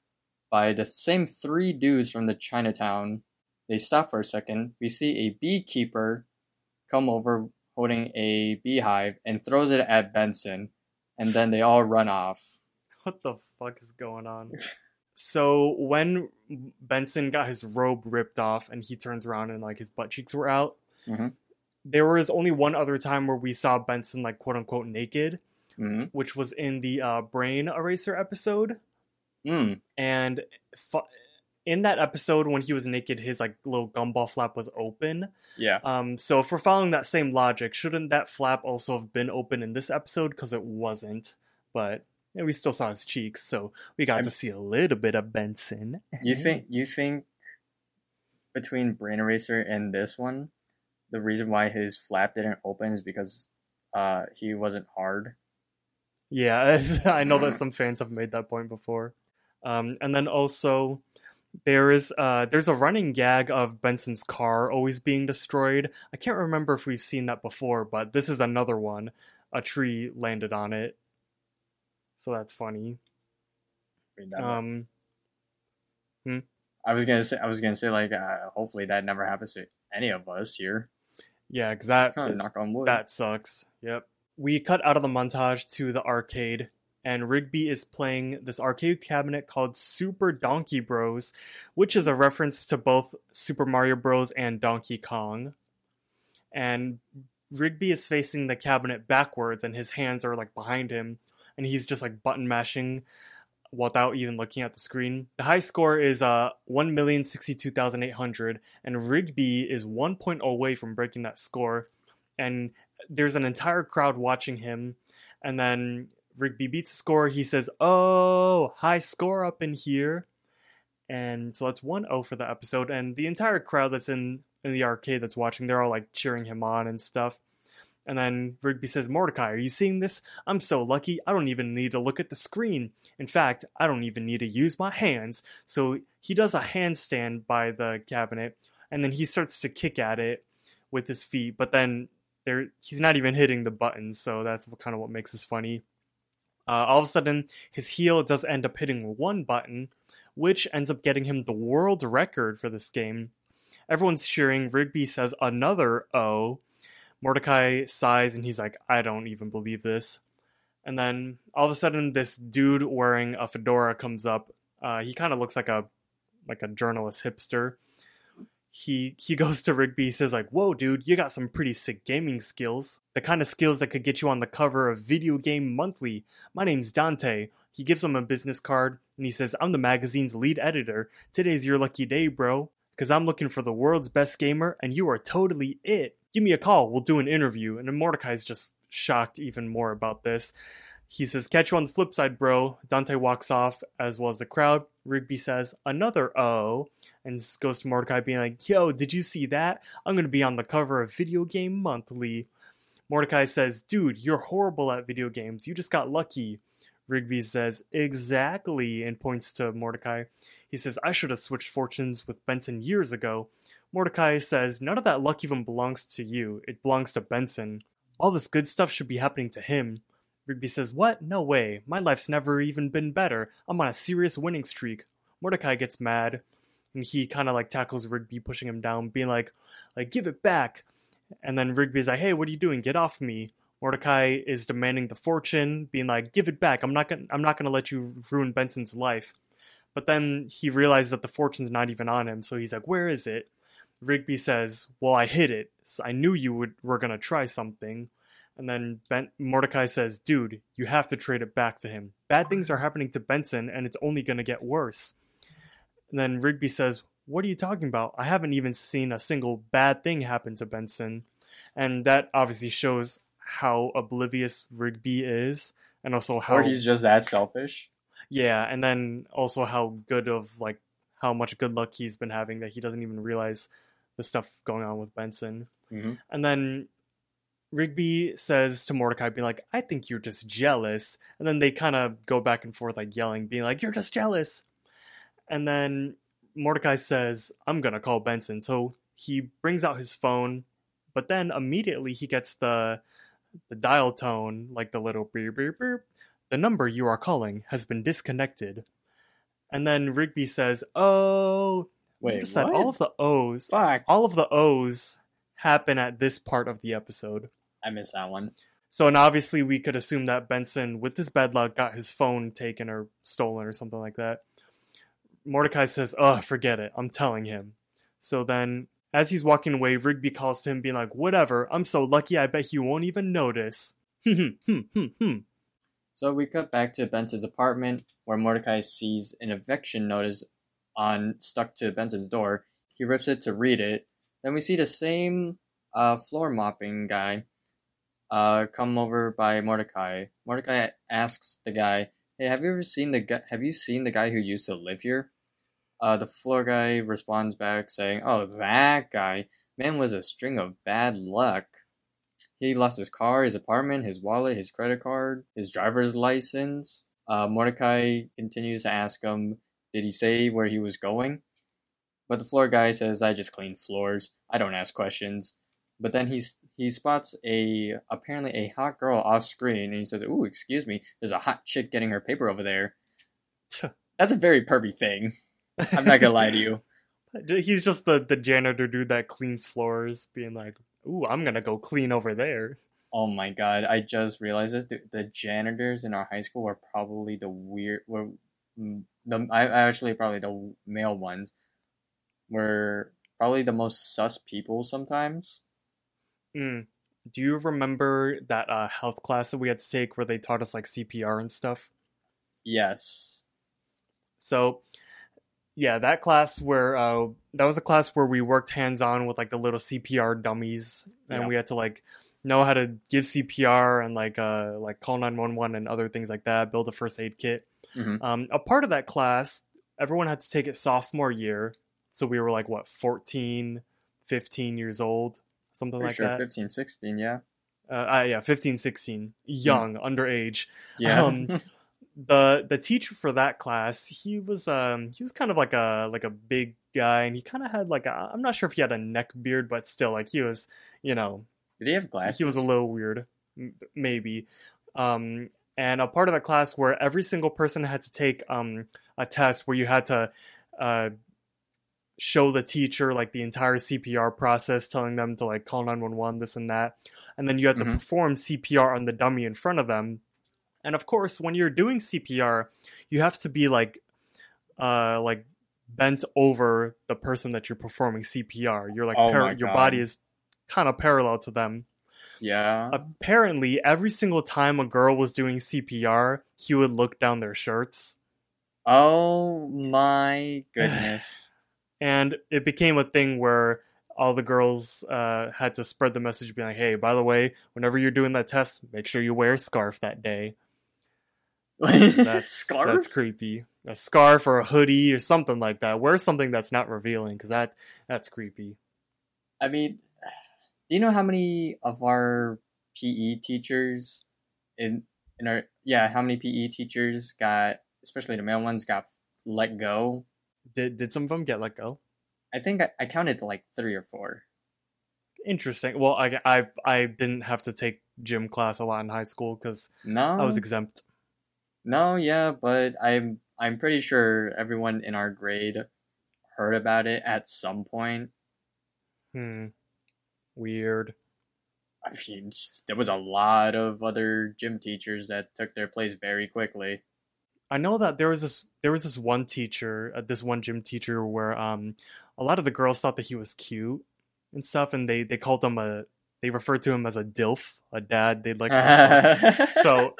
C: by the same three dudes from the Chinatown. They stop for a second. We see a beekeeper come over holding a beehive and throws it at Benson, and then they all run off. (laughs)
A: What the fuck is going on? so when Benson got his robe ripped off and he turns around and like his butt cheeks were out, mm-hmm. there was only one other time where we saw Benson like quote unquote naked, mm-hmm. which was in the uh, Brain Eraser episode. Mm. And fu- in that episode, when he was naked, his like little gumball flap was open.
C: Yeah.
A: Um. So if we're following that same logic, shouldn't that flap also have been open in this episode? Because it wasn't. But yeah, we still saw his cheeks, so we got I'm, to see a little bit of Benson.
C: you (laughs) think? You think between Brain Eraser and this one, the reason why his flap didn't open is because uh he wasn't hard.
A: Yeah, (laughs) I know that some fans have made that point before. Um, and then also there is uh, there's a running gag of Benson's car always being destroyed. I can't remember if we've seen that before, but this is another one. A tree landed on it, so that's funny. Um,
C: hmm? I was gonna say I was gonna say like uh, hopefully that never happens to any of us here.
A: Yeah, because that is, knock on wood. that sucks. Yep. We cut out of the montage to the arcade and Rigby is playing this arcade cabinet called Super Donkey Bros, which is a reference to both Super Mario Bros. and Donkey Kong. And Rigby is facing the cabinet backwards, and his hands are like behind him, and he's just like button mashing without even looking at the screen. The high score is uh 1,062,800, and Rigby is one point away from breaking that score. And there's an entire crowd watching him, and then Rigby beats the score. He says, Oh, high score up in here. And so that's 1 0 for the episode. And the entire crowd that's in, in the arcade that's watching, they're all like cheering him on and stuff. And then Rigby says, Mordecai, are you seeing this? I'm so lucky, I don't even need to look at the screen. In fact, I don't even need to use my hands. So he does a handstand by the cabinet, and then he starts to kick at it with his feet, but then there he's not even hitting the buttons, so that's what, kind of what makes this funny. Uh, all of a sudden, his heel does end up hitting one button, which ends up getting him the world record for this game. Everyone's cheering. Rigby says another O. Mordecai sighs and he's like, I don't even believe this. And then all of a sudden, this dude wearing a fedora comes up. Uh, he kind of looks like a like a journalist hipster. He he (laughs) goes to Rigby, says like, "Whoa, dude, you got some pretty sick gaming skills. The kind of skills that could get you on the cover of Video Game Monthly. My name's Dante." He gives him a business card and he says, "I'm the magazine's lead editor. Today's your lucky day, bro, cuz I'm looking for the world's best gamer and you are totally it. Give me a call. We'll do an interview." And Mordecai's just shocked even more about this. He says, Catch you on the flip side, bro. Dante walks off, as well as the crowd. Rigby says, Another O, and goes to Mordecai, being like, Yo, did you see that? I'm to be on the cover of Video Game Monthly. Mordecai says, Dude, you're horrible at video games. You just got lucky. Rigby says, Exactly, and points to Mordecai. He says, I should have switched fortunes with Benson years ago. Mordecai says, None of that luck even belongs to you. It belongs to Benson. All this good stuff should be happening to him. Rigby says, What? No way. My life's never even been better. I'm on a serious winning streak. Mordecai gets mad and he kind of like tackles Rigby, pushing him down, being like, like, give it back. And then Rigby's like, hey, what are you doing? Get off me. Mordecai is demanding the fortune, being like, give it back. I'm not gonna I'm not gonna let you ruin Benson's life. But then he realizes that the fortune's not even on him, so he's like, Where is it? Rigby says, Well, I hid it. So I knew you would were gonna try something. And then ben- Mordecai says, Dude, you have to trade it back to him. Bad things are happening to Benson, and it's only going to get worse. And then Rigby says, What are you talking about? I haven't even seen a single bad thing happen to Benson. And that obviously shows how oblivious Rigby is, and also how.
C: Or he's just that selfish.
A: Yeah, and then also how good of, like, how much good luck he's been having that he doesn't even realize the stuff going on with Benson.
C: Mm-hmm.
A: And then Rigby says to Mordecai, being like, I think you're just jealous. And then they kind of go back and forth, like yelling, being like, You're just jealous. And then Mordecai says, I'm going to call Benson. So he brings out his phone, but then immediately he gets the the dial tone, like the little beep beep beep. The number you are calling has been disconnected. And then Rigby says, Oh,
C: Wait,
A: that all of the O's,
C: Fuck.
A: all of the O's happen at this part of the episode.
C: I missed that one.
A: So, and obviously, we could assume that Benson, with his bad luck, got his phone taken or stolen or something like that. Mordecai says, Oh, forget it. I'm telling him. So then, as he's walking away, Rigby calls to him, being like, Whatever. I'm so lucky, I bet he won't even notice. (laughs) Hmm, hmm, hmm.
C: So we cut back to Benson's apartment where Mordecai sees an eviction notice on stuck to Benson's door. He rips it to read it. Then we see the same uh, floor mopping guy uh, come over by Mordecai. Mordecai asks the guy, "Hey, have you ever seen the guy? Have you seen the guy who used to live here?" Uh, the floor guy responds back saying, "Oh, that guy. Man was a string of bad luck." He lost his car, his apartment, his wallet, his credit card, his driver's license. Uh, Mordecai continues to ask him, Did he say where he was going? But the floor guy says, I just clean floors. I don't ask questions. But then he's, he spots a apparently a hot girl off screen and he says, Ooh, excuse me, there's a hot chick getting her paper over there. (laughs) That's a very pervy thing. I'm not gonna lie to you. (laughs)
A: He's just the, the janitor dude that cleans floors, being like, Ooh, I'm gonna go clean over there.
C: Oh my god, I just realized this. The, the janitors in our high school were probably the weird. Were the I I actually probably the male ones were probably the most sus people sometimes.
A: Mm. Do you remember that uh, health class that we had to take where they taught us like CPR and stuff?
C: Yes.
A: So, yeah, that class where uh, that was a class where we worked hands on with like the little CPR dummies, and
C: Yeah.
A: we had to like know how to give CPR and like uh like call nine one one and other things like that, build a first aid kit.
C: Mhm.
A: Um, a part of that class, everyone had to take it sophomore year, so we were like what 14, 15 years old, something
C: Pretty
A: like
C: sure
A: that.
C: 15, 16, yeah.
A: Uh, uh, yeah, 15, 16, young, underage.
C: Yeah.
A: Um, (laughs) the the teacher for that class he was um he was kind of like a like a big guy and he kind of had like a i'm not sure if he had a neck beard but still like he was you know
C: Did he have glasses?
A: he was a little weird maybe um and a part of the class where every single person had to take um a test where you had to uh show the teacher like the entire CPR process telling them to like call 911 this and that and then you had to
C: Mhm.
A: perform CPR on the dummy in front of them and of course when you're doing CPR you have to be like uh like bent over the person that you're performing CPR. You're like
C: Oh
A: par- your body is kind of parallel to them.
C: Yeah.
A: Apparently, every single time a girl was doing CPR, he would look down their shirts.
C: Oh my goodness. (laughs)
A: and it became a thing where all the girls uh, had to spread the message being like hey by the way whenever you're doing that test make sure you wear a scarf that day (laughs) that's
C: Scarf?
A: that's creepy. A scarf or a hoodie or something like that. Wear something that's not revealing because that that's creepy.
C: I mean, do you know how many of our PE teachers in in our yeah, how many PE teachers got, especially the male ones, got let go?
A: did did some of them get let go?
C: I think I, I counted like three or four.
A: interesting. Well i i, I didn't have to take gym class a lot in high school because
C: No,
A: i was exempt
C: no, yeah, but I'm I'm pretty sure everyone in our grade heard about it at some point.
A: hmm weird
C: I mean, there was a lot of other gym teachers that took their place very quickly.
A: I know that there was this there was this one teacher, uh, this one gym teacher, where um a lot of the girls thought that he was cute and stuff, and they they called him a they referred to him as a dilf, a dad. They'd like (laughs) so,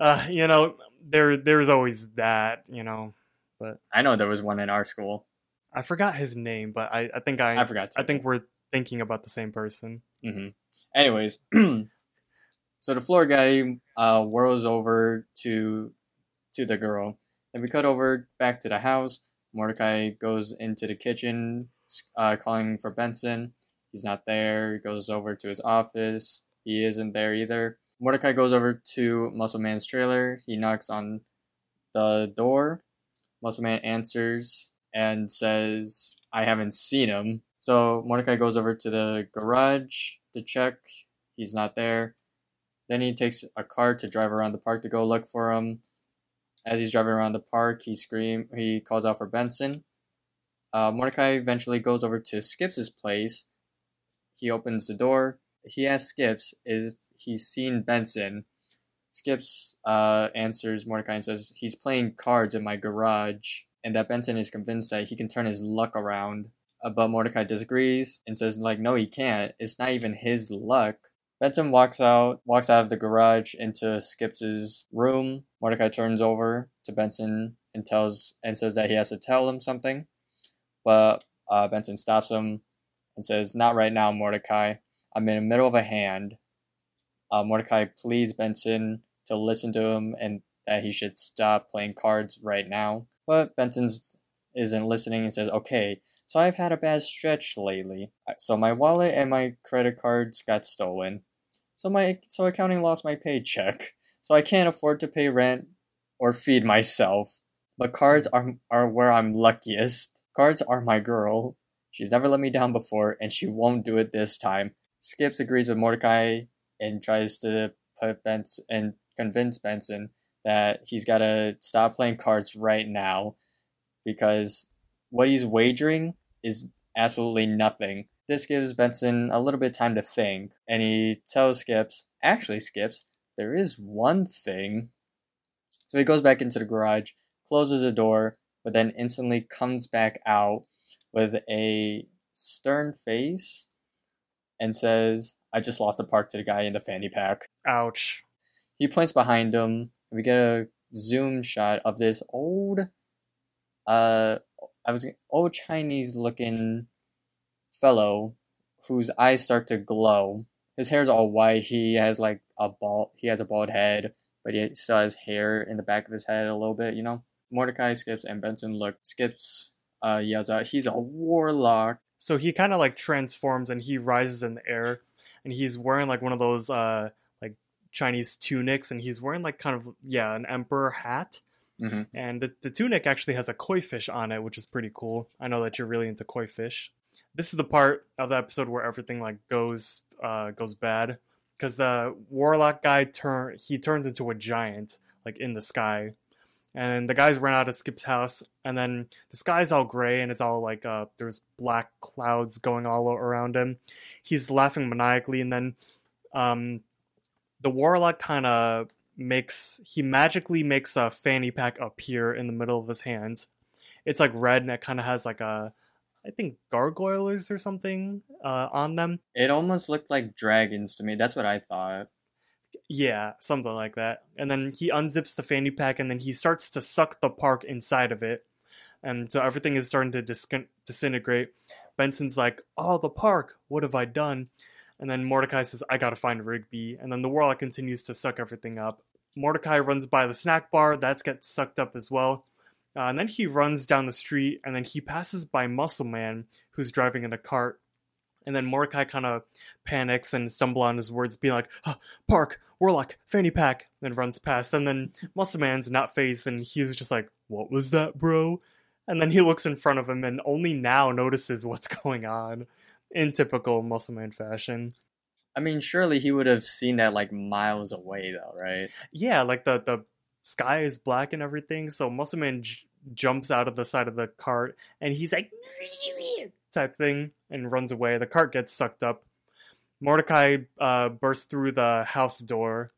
A: uh, you know, there there's always that, you know.
C: But I know there was one in our school.
A: I forgot his name, but I I think I
C: I forgot. To.
A: I think we're thinking about the same person.
C: hmm Anyways, (clears throat) so the floor guy uh, whirls over to to the girl, and we cut over back to the house. Mordecai goes into the kitchen, uh, calling for Benson. He's not there. He goes over to his office. He isn't there either. Mordecai goes over to Muscle Man's trailer. He knocks on the door. Muscle Man answers and says, I haven't seen him. So Mordecai goes over to the garage to check. He's not there. Then he takes a car to drive around the park to go look for him. As he's driving around the park, he scream. He calls out for Benson. Uh, Mordecai eventually goes over to Skips's place. He opens the door. He asks Skips if he's seen Benson. Skips uh, answers Mordecai and says he's playing cards in my garage, and that Benson is convinced that he can turn his luck around. Uh, but Mordecai disagrees and says, like, no, he can't. It's not even his luck. Benson walks out, walks out of the garage into Skips's room. Mordecai turns over to Benson and tells and says that he has to tell him something, but uh, Benson stops him and says, "Not right now, Mordecai. I'm in the middle of a hand." Uh, Mordecai pleads Benson to listen to him and that he should stop playing cards right now, but Benson isn't listening and says, "Okay, so I've had a bad stretch lately. So my wallet and my credit cards got stolen. So my so accounting lost my paycheck. So I can't afford to pay rent or feed myself. But cards are are where I'm luckiest. Cards are my girl. She's never let me down before, and she won't do it this time. Skips agrees with Mordecai and tries to put Benson and convince Benson that he's got to stop playing cards right now because what he's wagering is absolutely nothing. This gives Benson a little bit of time to think, and he tells Skips, actually, Skips, there is one thing. So he goes back into the garage, closes the door, but then instantly comes back out with a stern face and says, I just lost a park to the guy in the fanny pack.
A: Ouch.
C: He points behind him, and we get a zoom shot of this old, uh, I was old Chinese looking fellow whose eyes start to glow. His hair's all white. He has like a bald. He has a bald head, but he still has hair in the back of his head a little bit. You know. Mordecai skips and Benson look. Skips uh, yells out, "He's a warlock!"
A: So he kind of like transforms and he rises in the air, and he's wearing like one of those uh like Chinese tunics, and he's wearing like kind of yeah an emperor hat.
C: Mhm.
A: And the, the tunic actually has a koi fish on it, which is pretty cool. I know that you're really into koi fish. This is the part of the episode where everything like goes uh goes bad because the warlock guy turn he turns into a giant like in the sky. And the guys run out of Skip's house, and then the sky's all gray and it's all like uh there's black clouds going all around him. He's laughing maniacally, and then um the warlock kind of makes he magically makes a fanny pack appear in the middle of his hands It's like red and it kind of has like a, I think gargoyles or something uh, on them.
C: It almost looked like dragons to me. That's what I thought.
A: Yeah, something like that. And then he unzips the fanny pack and then he starts to suck the park inside of it. And so everything is starting to dis- disintegrate. Benson's like, Oh, the park, what have I done? And then Mordecai says, I gotta find Rigby. And then the warlock continues to suck everything up. Mordecai runs by the snack bar, that gets sucked up as well. Uh, and then he runs down the street and then he passes by Muscle Man, who's driving in a cart. And then Mordecai kind of panics and stumble on his words, being like, oh, Park, Warlock, Fanny Pack, and runs past. And then Muscle Man's not phased and he's just like, What was that, bro? And then he looks in front of him and only now notices what's (laughs) going on in typical Muscle Man fashion.
C: I mean, surely he would have seen that like miles away, though, right?
A: Yeah, like the, the sky is black and everything. So Muscle Man j- jumps out of the side of the cart and he's like, type thing and runs away. The cart gets sucked up. Mordecai uh, bursts through the house door,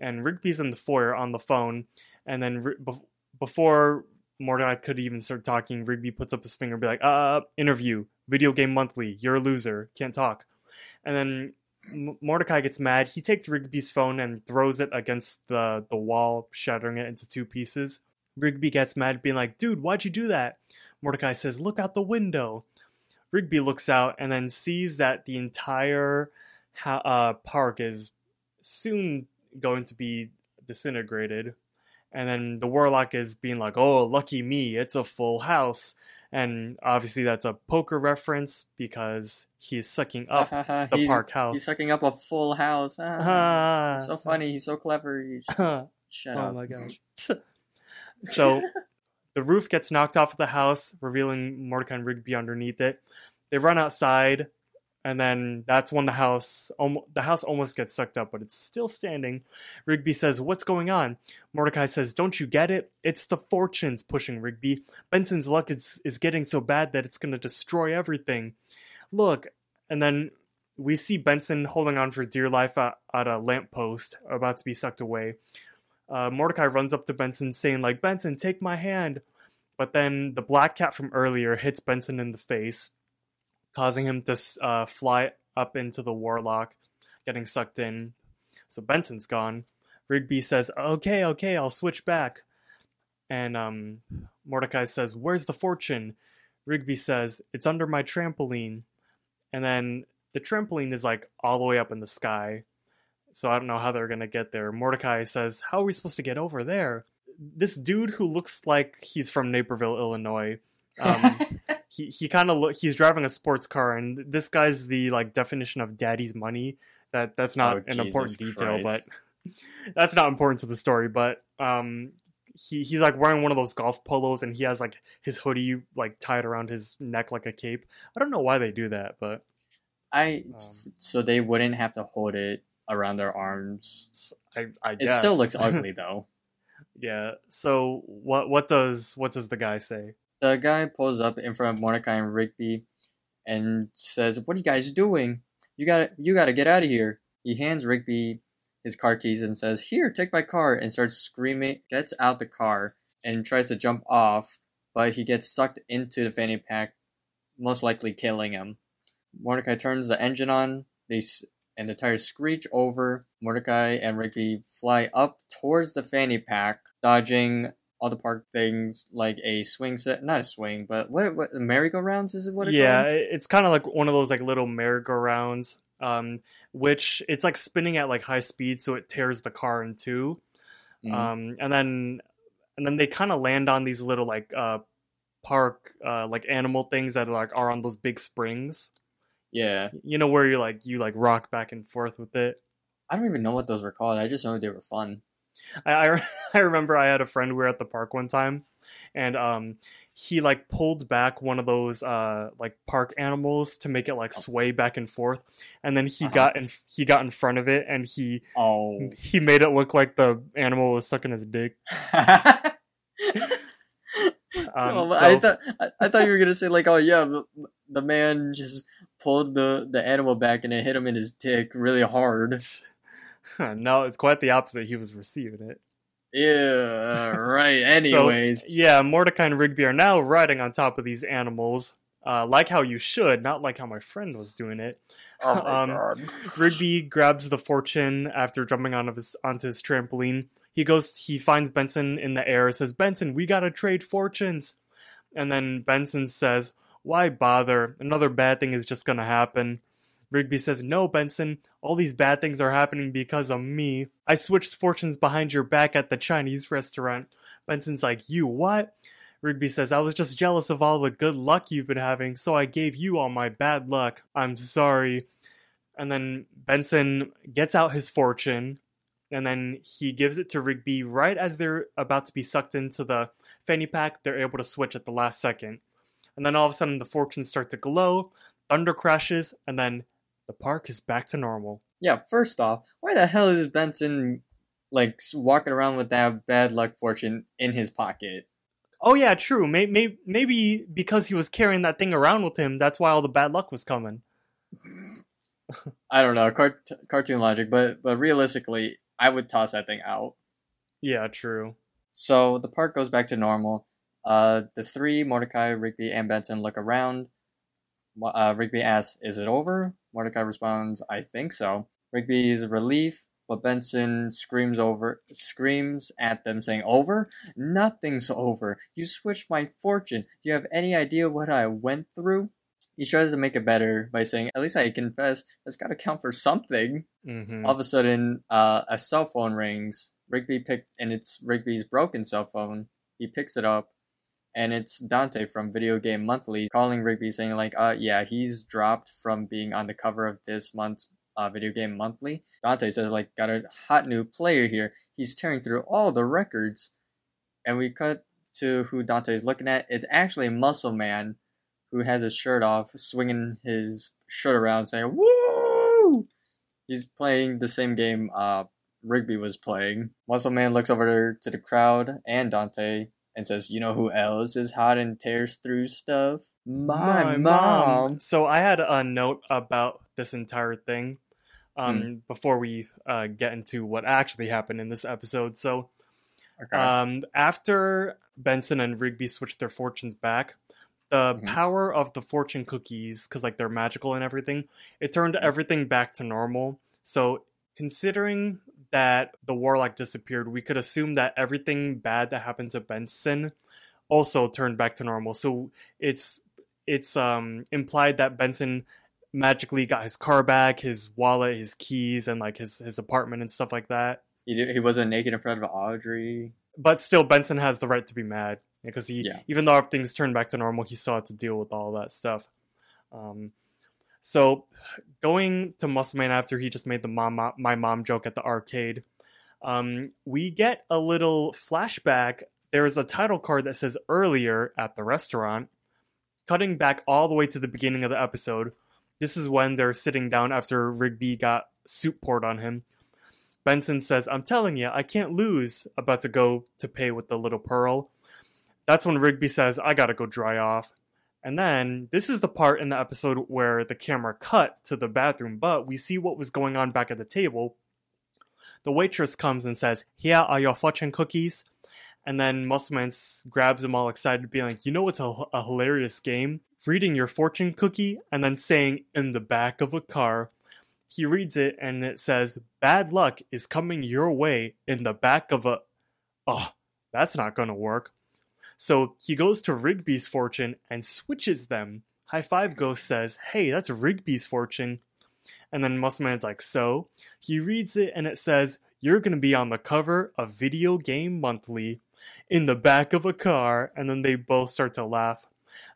A: and Rigby's in the foyer on the phone. And then be- before Mordecai could even start talking, Rigby puts up his finger and be like, uh, interview, video game monthly, you're a loser, can't talk. And then Mordecai gets mad. He takes Rigby's phone and throws it against the, the wall, shattering it into two pieces. Rigby gets mad, being like, dude, why'd you do that? Mordecai says, look out the window. Rigby looks out and then sees that the entire ha- uh, park is soon going to be disintegrated. And then the warlock is being like, "Oh, lucky me! It's a full house." And obviously, that's a poker reference because he's sucking up (laughs) the
C: he's,
A: park house.
C: He's sucking up a full house. Ah, (laughs) so funny. He's so clever. He- (laughs)
A: oh
C: Shut up.
A: my gosh! so the roof gets knocked off of the house, revealing Mordecai and Rigby underneath it. They run outside, and then that's when the house almo- the house almost gets sucked up, but it's still standing. Rigby says, "What's going on?" Mordecai says, "Don't you get it? It's the fortunes pushing Rigby. Benson's luck is is getting so bad that it's going to destroy everything. Look." And then we see Benson holding on for dear life at, at a lamppost, about to be sucked away. Uh, Mordecai runs up to Benson, saying, "Like Benson, take my hand." But then the black cat from earlier hits Benson in the face, causing him to uh, fly up into the warlock, getting sucked in. So Benson's gone. Rigby says, "Okay, okay, I'll switch back." And um, Mordecai says, "Where's the fortune?" Rigby says, "It's under my trampoline." And then the trampoline is like all the way up in the sky. So I don't know how they're gonna get there. Mordecai says, "How are we supposed to get over there?" This dude who looks like he's from Naperville, Illinois. Um, (laughs) he he kind of look he's driving a sports car and this guy's the like definition of daddy's money that that's not
C: Oh,
A: an
C: Jesus
A: important detail
C: Christ.
A: but (laughs) that's not important to the story but um he he's like wearing one of those golf polos and he has like his hoodie like tied around his neck like a cape i don't know why they do that but
C: I
A: Um,
C: so they wouldn't have to hold it around their arms.
A: i i
C: It
A: guess
C: still looks ugly (laughs) though.
A: yeah so what what does what does the guy say
C: The guy pulls up in front of Mordecai and Rigby and says, "What are you guys doing? You got you got to get out of here." He hands Rigby his car keys and says, "Here, take my car." and starts screaming. Gets out the car and tries to jump off, but he gets sucked into the fanny pack, most likely killing him. Mordecai turns the engine on. They and the tires screech over. Mordecai and Rigby fly up towards the fanny pack, dodging all the park things like a swing set, not a swing, but what what merry-go-rounds is it what it
A: yeah
C: called?
A: it's kind of like one of those like little merry-go-rounds um which it's like spinning at like high speed so it tears the car in 2
C: Mhm.
A: um and then and then they kind of land on these little like uh park uh like animal things that are like are on those big springs
C: yeah,
A: you know where you like you like rock back and forth with it
C: I don't even know what those were called. I just know they were fun.
A: I, I (laughs) I remember I had a friend we were at the park one time, and um he like pulled back one of those uh like park animals to make it like sway back and forth, and then he
C: Uh-huh.
A: got in he got in front of it and he
C: Oh,
A: he made it look like the animal was sucking his dick. (laughs) Um,
C: Oh, I thought I, I thought you were gonna say like, oh yeah, the, the man just pulled the the animal back and it hit him in his dick really hard. (laughs)
A: no, it's quite the opposite. He was receiving it.
C: Yeah, (laughs) right. Anyways,
A: So, yeah, Mordecai and Rigby are now riding on top of these animals, uh, like how you should, not like how my friend was doing it.
C: oh my (laughs)
A: um,
C: god.
A: Rigby grabs the fortune after jumping on his, onto his trampoline. He goes, he finds Benson in the air, says, Benson, we gotta trade fortunes. And then Benson says, Why bother? Another bad thing is just gonna happen. Rigby says, No, Benson, all these bad things are happening because of me. I switched fortunes behind your back at the Chinese restaurant. Benson's like, You what? Rigby says, I was just jealous of all the good luck you've been having, so I gave you all my bad luck. I'm sorry. And then Benson gets out his fortune, and then he gives it to Rigby right as they're about to be sucked into the fanny pack. They're able to switch at the last second. And then all of a sudden, the fortunes start to glow, thunder crashes, and then the park is back to normal.
C: Yeah, first off, why the hell is Benson like walking around with that bad luck fortune in his pocket?
A: Oh yeah, true. May- may- maybe because he was carrying that thing around with him, that's why all the bad luck was coming. (laughs)
C: I don't know, cart- cartoon logic, but but realistically, I would toss that thing out.
A: Yeah, true.
C: So the park goes back to normal. Uh, the three, Mordecai, Rigby, and Benson, look around. Uh, Rigby asks, Is it over? Mordecai responds, I think so. Rigby's relief, but Benson screams over screams at them saying, Over? Nothing's over. You switched my fortune. Do you have any idea what I went through? He tries to make it better by saying, At least I confess, that's gotta count for something.
A: hmm
C: All of a sudden, uh, a cell phone rings. Rigby picked, and it's Rigby's broken cell phone. He picks it up, and it's Dante from Video Game Monthly calling Rigby, saying like, "Uh, yeah, he's dropped from being on the cover of this month's uh, Video Game Monthly." Dante says like, "Got a hot new player here. He's tearing through all the records," and we cut to who Dante is looking at. It's actually Muscle Man, who has his shirt off, swinging his shirt around, saying "Woo!" He's playing the same game uh, Rigby was playing. Muscle Man looks over to the crowd and Dante and says, You know who else is hot and tears through stuff? My, mom.
A: So I had a note about this entire thing um, before we uh, get into what actually happened in this episode. So
C: Okay.
A: um, after Benson and Rigby switched their fortunes back, the
C: Mhm.
A: power of the fortune cookies, because like they're magical and everything, it turned everything back to normal. So considering that the warlock disappeared, we could assume that everything bad that happened to Benson also turned back to normal. So it's it's um implied that Benson magically got his car back, his wallet, his keys, and like his his apartment and stuff like that.
C: he, he wasn't naked in front of Audrey.
A: But still, Benson has the right to be mad because he,
C: Yeah.
A: even though things turned back to normal, he still had to deal with all that stuff. Um, so going to Muscle Man after he just made the mom my mom joke at the arcade, um, we get a little flashback. There is a title card that says earlier at the restaurant, cutting back all the way to the beginning of the episode. This is when they're sitting down after Rigby got soup poured on him. Benson says, I'm telling you, I can't lose, about to go to pay with the little pearl. That's when Rigby says, I gotta go dry off. And then, this is the part in the episode where the camera cut to the bathroom, but we see what was going on back at the table. The waitress comes and says, Here are your fortune cookies. And then Muscleman s- grabs him all excited, being like, You know what's a, a hilarious game? Reading your fortune cookie and then saying, In the back of a car. He reads it and it says, Bad luck is coming your way in the back of a. Oh, that's not gonna work. So he goes to Rigby's fortune and switches them. High Five Ghost says, Hey, that's Rigby's fortune. And then Muscleman's like, So? He reads it and it says, You're gonna be on the cover of Video Game Monthly in the back of a car. And then they both start to laugh.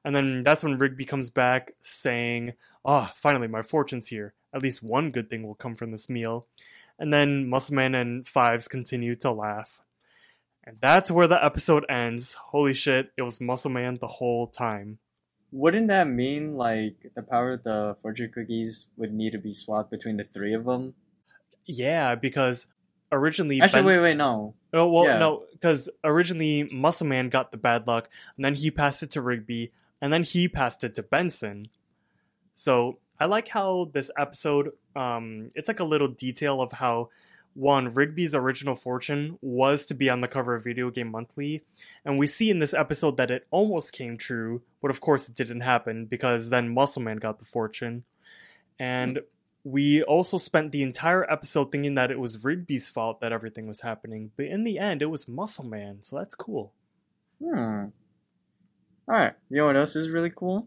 A: And then that's when Rigby comes back saying, Oh, finally, my fortune's here. At least one good thing will come from this meal. And then Muscleman and Fives continue to laugh. And that's where the episode ends. Holy shit, it was Muscleman the whole time.
C: Wouldn't that mean like the power of the fortune cookies would need to be swapped between the three of them?
A: Yeah, because originally.
C: Actually,
A: Ben-
C: wait, wait, no.
A: No, well,
C: Yeah.
A: no, because originally Muscleman got the bad luck, and then he passed it to Rigby, and then he passed it to Benson. So I like how this episode, um, it's like a little detail of how one, Rigby's original fortune was to be on the cover of Video Game Monthly, and we see in this episode that it almost came true, but of course it didn't happen because then Muscleman got the fortune. And we also spent the entire episode thinking that it was Rigby's fault that everything was happening, but in the end it was Muscleman, so that's cool.
C: Hmm. Alright, you know what else is really cool?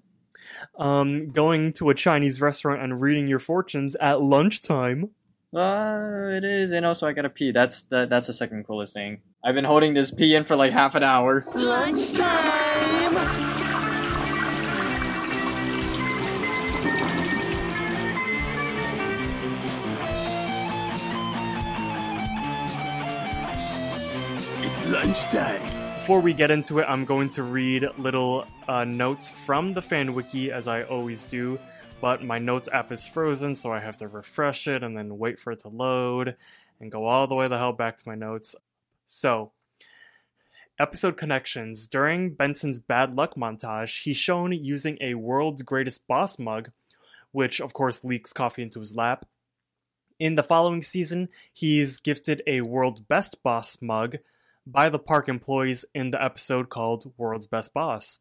A: Um, going to a Chinese restaurant and reading your fortunes at lunchtime.
C: Uh, it is, and also I gotta pee. That's the that's the second coolest thing. I've been holding this pee in for like half an hour.
B: Lunchtime!
D: It's lunchtime.
A: Before we get into it, I'm going to read little uh, notes from the fan wiki as I always do. But my notes app is frozen, so I have to refresh it and then wait for it to load and go all the way the hell back to my notes. So, episode connections. During Benson's bad luck montage, he's shown using a world's greatest boss mug, which of course leaks coffee into his lap. In the following season, he's gifted a world's best boss mug by the park employees in the episode called World's Best Boss.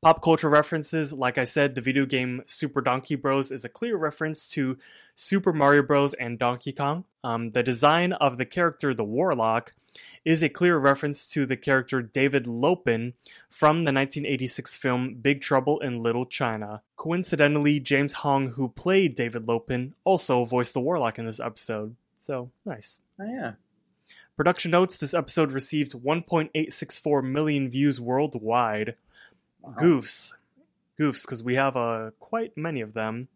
A: Pop culture references, like I said, the video game Super Donkey Bros. is a clear reference to Super Mario Bros. and Donkey Kong. Um, the design of the character, the Warlock, is a clear reference to the character David Lo Pan from the 1986 film Big Trouble in Little China. Coincidentally, James Hong, who played David Lo Pan, also voiced the Warlock in this episode. So, nice.
C: Oh yeah.
A: Production notes this episode received 1.864 million views worldwide.
C: Wow.
A: Goofs. Goofs, because we have uh, quite many of them.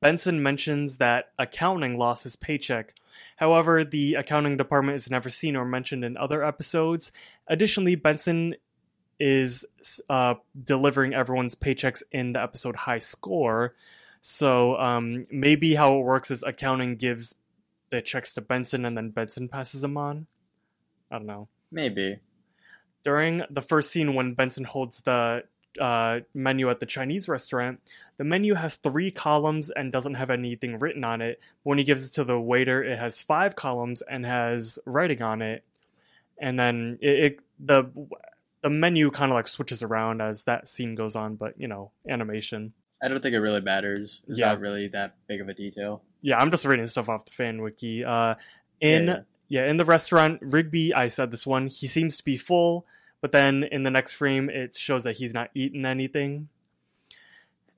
A: Benson mentions that accounting lost his paycheck. However, the accounting department is never seen or mentioned in other episodes. Additionally, Benson is uh, delivering everyone's paychecks in the episode High Score. So um, maybe how it works is accounting gives the checks to Benson and then Benson passes them on. I don't know.
C: Maybe.
A: During the first scene when Benson holds the uh, menu at the Chinese restaurant, the menu has three columns and doesn't have anything written on it. When he gives it to the waiter, it has five columns and has writing on it. And then it, it the the menu kind of like switches around as that scene goes on, but you know, animation.
C: I don't think it really matters. It's
A: Yeah.
C: not really that big of a detail.
A: Yeah, I'm just reading stuff off the fan wiki. Uh, in
C: Yeah,
A: yeah, in the restaurant, Rigby, I said this one, he seems to be full, but then in the next frame, it shows that he's not eating anything.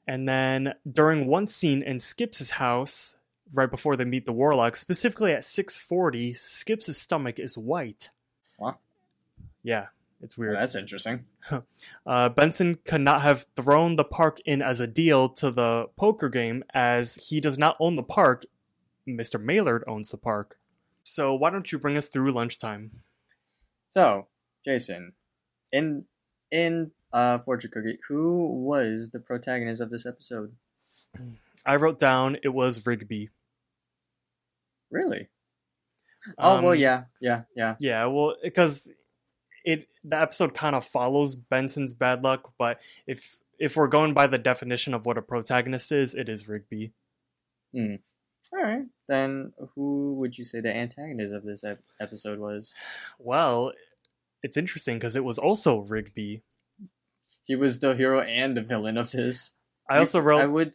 A: And then during one scene in Skips' house, right before they meet the Warlock, specifically at 640, Skips' stomach is white.
C: What?
A: Yeah, it's weird.
C: that's interesting. (laughs)
A: Uh, Benson could not have thrown the park in as a deal to the poker game as he does not own the park. Mr. Maellard owns the park. So why don't you bring us through lunchtime?
C: So, Jason, in in uh Fortune Cookie, who was the protagonist of this episode? (clears throat)
A: I wrote down it was Rigby.
C: Really? oh well,
A: Um,
C: yeah, yeah, yeah.
A: Yeah, well, because it the episode kind of follows Benson's bad luck, but if if we're going by the definition of what a protagonist is, it is Rigby. Hmm.
C: All right, then who would you say the antagonist of this ep- episode was?
A: Well, it's interesting because it was also Rigby.
C: He was the hero and the villain of this.
A: I also wrote.
C: I would.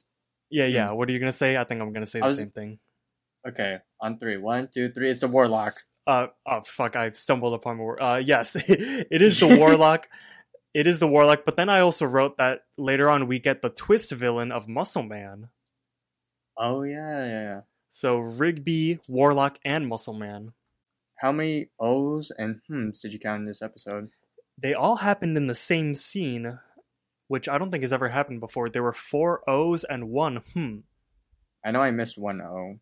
A: Yeah, yeah. Hmm. What are you gonna say? I think I'm gonna say the
C: was-
A: same thing.
C: Okay, on three. One, two, three. It's the warlock.
A: Uh oh fuck! I've stumbled upon word. Uh, yes, (laughs) it is the (laughs) warlock. It is the warlock. But then I also wrote that later on we get the twist villain of Muscle Man.
C: Oh yeah, yeah, yeah.
A: So Rigby, Warlock, and Muscle Man.
C: How many O's and hmms did you count in this episode?
A: They all happened in the same scene, which I don't think has ever happened before. There were four O's and one hmm.
C: I know I missed one O,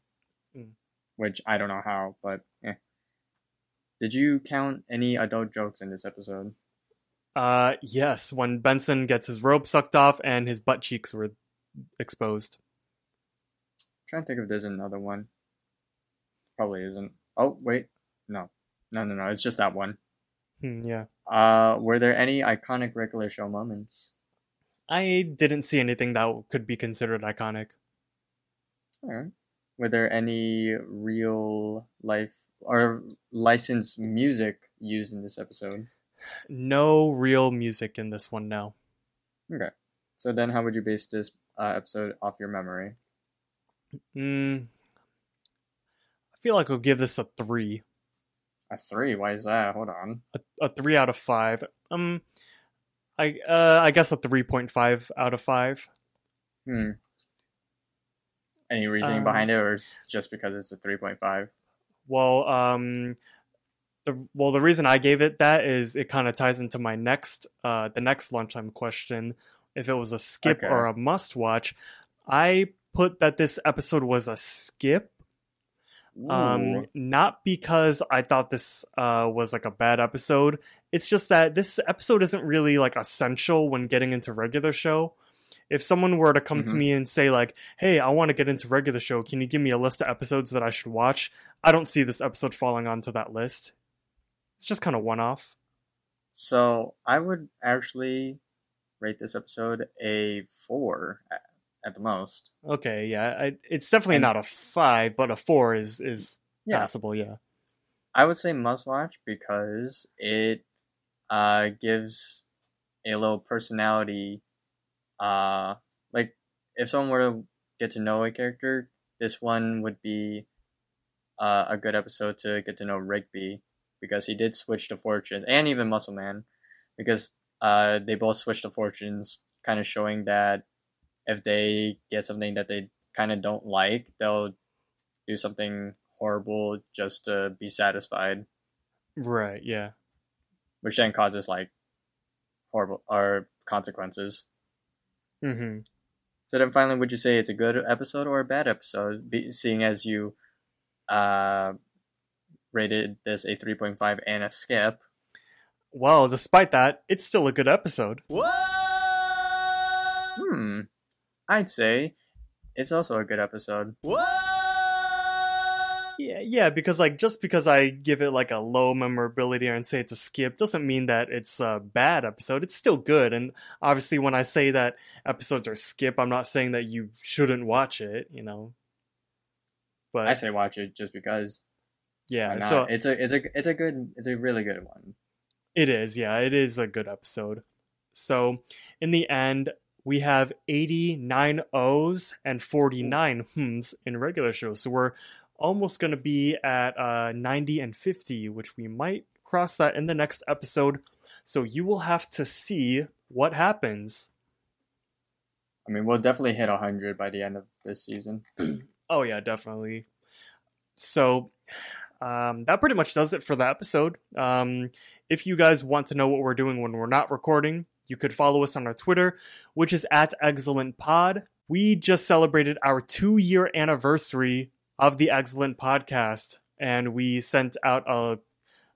A: Mm.
C: which I don't know how, but eh. Did you count any adult jokes in this episode?
A: Uh, yes, when Benson gets his robe sucked off and his butt cheeks were exposed.
C: I'm trying to think if there's another one. Probably isn't. Oh wait, no, no, no, no. It's just that one.
A: Hmm, yeah.
C: Uh, were there any iconic regular show moments?
A: I didn't see anything that could be considered iconic.
C: Alright. Were there any real life or licensed music used in this episode?
A: No real music in this one, no.
C: Okay. So then, how would you base this uh, episode off your memory?
A: Mm, I feel like I'll give this a three.
C: A three? Why is that? Hold on.
A: A, a three out of five. Um, I uh, I guess a three point five out of five.
C: Hmm. Any reasoning
A: Um,
C: behind it, or is just because it's a three point five?
A: Well, um, the well the reason I gave it that is it kind of ties into my next uh the next lunchtime question. If it was a skip
C: Okay.
A: or a must watch, I put that this episode was a skip. Um, not because I thought this uh was like a bad episode. It's just that this episode isn't really like essential when getting into regular show. If someone were to come to
C: Mhm.
A: me and say like, "Hey, I want to get into regular show. Can you give me a list of episodes that I should watch?" I don't see this episode falling onto that list. It's just kind of one off.
C: So I would actually rate this episode a four at, the most.
A: Okay, yeah, I, it's definitely
C: And-
A: not a five, but a four is is
C: Yeah.
A: passable. Yeah.
C: I would say must watch because it uh, gives a little personality. Uh, like if someone were to get to know a character, this one would be uh, a good episode to get to know Rigby because he did switch to Fortune and even Muscle Man because uh, they both switched to Fortunes, kind of showing that if they get something that they kind of don't like, they'll do something horrible just to be satisfied,
A: Right. Yeah.
C: which then causes like horrible or consequences.
A: Mm-hmm.
C: So then, finally, would you say it's a good episode or a bad episode? Be, seeing as you uh, rated this a three point five and a skip.
A: Well, despite that, it's still a good episode.
C: Hmm, I'd say it's also a good episode.
A: Yeah, yeah, because like just because I give it like a low memorability and say it's a skip doesn't mean that it's a bad episode. It's still good, and obviously when I say that episodes are skip, I'm not saying that you shouldn't watch it. You know, but
C: I say watch it just because.
A: yeah, so
C: it's a it's a it's a good it's a really good one.
A: It is, yeah, it is a good episode. So, in the end, we have 89 O's and 49 hms in regular shows. So, we're almost going to be at uh, 90 and 50, which we might cross that in the next episode. So, you will have to see what happens.
C: I mean, we'll definitely hit hundred by the end of this season. (clears throat)
A: Oh, yeah, definitely. So, um, that pretty much does it for the episode. Um, if you guys want to know what we're doing when we're not recording, you could follow us on our Twitter, which is at Eggscellent Pod. We just celebrated our two year anniversary of the Eggscellent Podcast, and we sent out a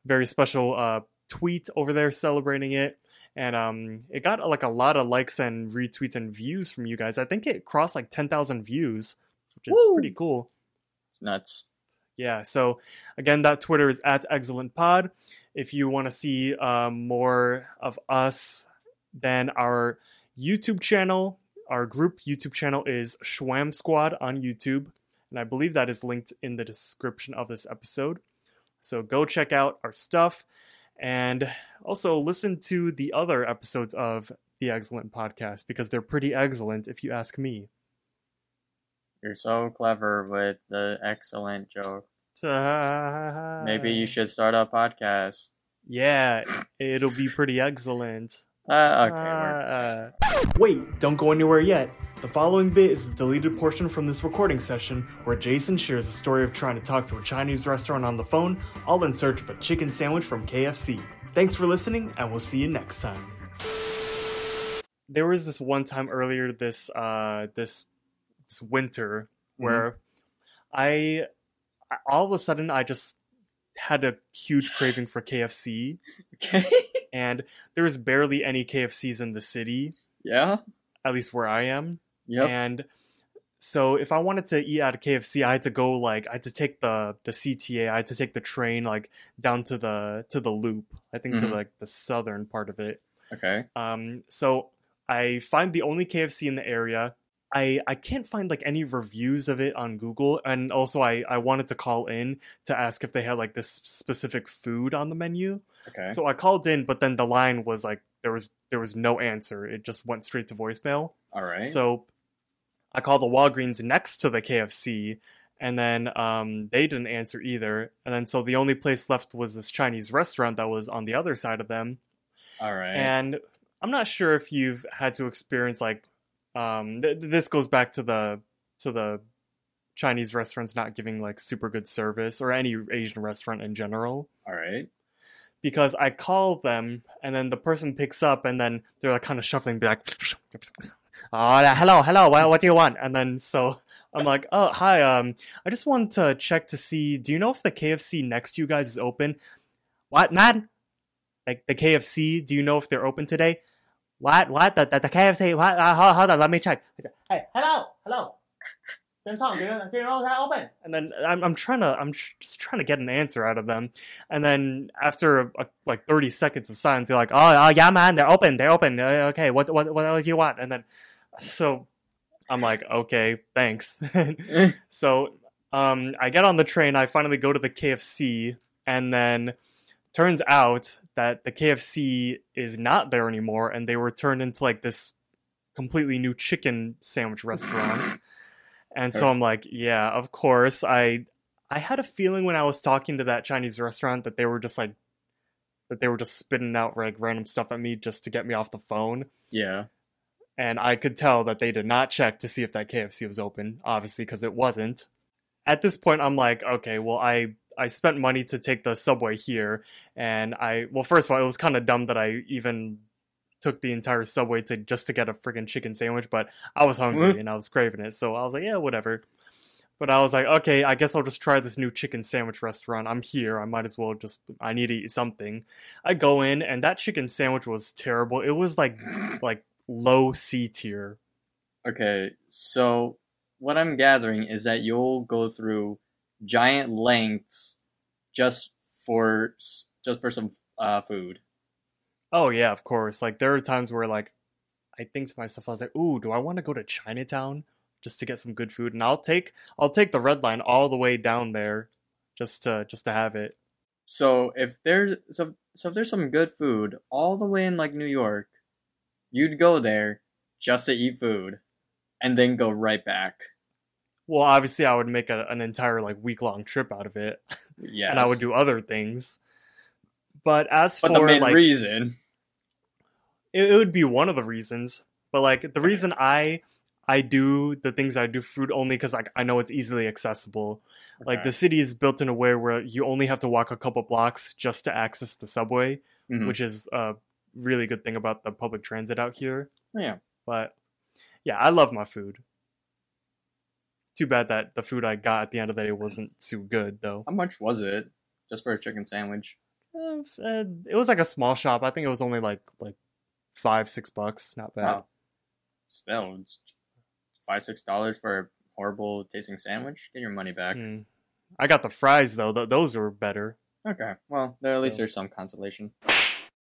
A: very special uh, tweet over there celebrating it. And um, it got like a lot of likes and retweets and views from you guys. I think it crossed like 10,000 views, which is
C: Woo!
A: pretty cool.
C: It's nuts.
A: Yeah, so again, that Twitter is at Eggscellent Pod. If you want to see um, more of us, then our YouTube channel, our group YouTube channel is Shwwam Squad on YouTube. And I believe that is linked in the description of this episode. So go check out our stuff and also listen to the other episodes of the Eggscellent Podcast because they're pretty excellent if you ask me.
C: You're so clever with the excellent joke. (laughs) Maybe you should start a podcast.
A: Yeah, it'll be pretty excellent.
C: Uh, okay. we're-
A: Uh, wait, don't go anywhere yet. The following bit is the deleted portion from this recording session where Jason shares a story of trying to talk to a Chinese restaurant on the phone, all in search of a chicken sandwich from KFC. Thanks for listening, and we'll see you next time. There was this one time earlier this uh this this winter where I I- all of a sudden I just had a huge craving for KFC (laughs)
C: Okay.
A: And there's barely any KFCs in the city,
C: yeah.
A: at least where I am.
C: Yeah.
A: And so if I wanted to eat at a KFC, I had to go like I had to take the the CTA, I had to take the train like down to the to the loop. I think
C: Mhm.
A: to like the southern part of it.
C: okay.
A: Um so I find the only KFC in the area I I can't find like any reviews of it on Google, and also I I wanted to call in to ask if they had like this specific food on the menu.
C: Okay.
A: So I called in, but then the line was like there was there was no answer. It just went straight to voicemail.
C: All right.
A: So I called the Walgreens next to the KFC, and then um, they didn't answer either. And then so the only place left was this Chinese restaurant that was on the other side of them.
C: All right.
A: And I'm not sure if you've had to experience like um, th- this goes back to the to the Chinese restaurants not giving like super good service or any Asian restaurant in general
C: All right.
A: because I call them and then the person picks up and then they're like kind of shuffling, be like, "Oh, hello, hello, what, what do you want?" And then so I'm like, "Oh, hi, um, I just want to check to see, do you know if the KFC next to you guys is open?" What, man? Like the KFC, do you know if they're open today? What? What? The, the, the KFC? What? Uh, hold, hold on, let me check. Hey, hello, hello. Dim sum, do you, know they're open? And then I'm, I'm trying to, I'm just trying to get an answer out of them. And then after a, like 30 seconds of silence, they're like, "Oh, uh, yeah, man, they're open. They're open. Uh, okay, what, what, what do you want?" And then, so I'm like, "Okay, thanks." (laughs) so, um, I get on the train. I finally go to the KFC, and then turns out that the KFC is not there anymore, and they were turned into like this completely new chicken sandwich restaurant. (laughs) And so I'm like, yeah, of course. I I had a feeling when I was talking to that Chinese restaurant that they were just like that they were just spitting out like random stuff at me just to get me off the phone.
C: yeah.
A: And I could tell that they did not check to see if that KFC was open, obviously, because it wasn't. At this point, I'm like, okay, well, I I spent money to take the subway here, and I well, first of all, it was kind of dumb that I even took the entire subway to just to get a freaking chicken sandwich, but I was hungry and I was craving it, so I was like, yeah, whatever. But I was like, okay, I guess I'll just try this new chicken sandwich restaurant. I'm here. I might as well just. I need to eat something. I go in, and that chicken sandwich was terrible. It was like (laughs) like low C tier.
C: Okay. So what I'm gathering is that you'll go through giant lengths just for just for some uh, food.
A: Oh yeah, of course. Like there are times where like I think to myself, I was like, "Ooh, do I want to go to Chinatown just to get some good food?" And I'll take I'll take the red line all the way down there just to just to have it.
C: So if there's so so if there's some good food all the way in like New York, you'd go there just to eat food, and then go right back.
A: Well, obviously, I would make a, an entire like week long trip out of it,
C: Yeah. (laughs)
A: and I would do other things. But as
C: But
A: for
C: the main
A: like,
C: reason.
A: it, it would be one of the reasons. But like the reason I I do the things I do food only because like I know it's easily accessible. Like the city is built in a way where you only have to walk a couple blocks just to access the subway,
C: Mhm.
A: which is a really good thing about the public transit out here.
C: yeah.
A: But yeah, I love my food. Too bad that the food I got at the end of the day wasn't too good though.
C: How much was it just for a chicken sandwich?
A: Uh, it was like a small shop. I think it was only like like five six bucks. Not bad.
C: Wow. Still, it's five six dollars for a horrible tasting sandwich. Get your money back.
A: Mm. I got the fries though. Th- those were better.
C: Okay. Well, there at least
A: So-
C: there's some consolation.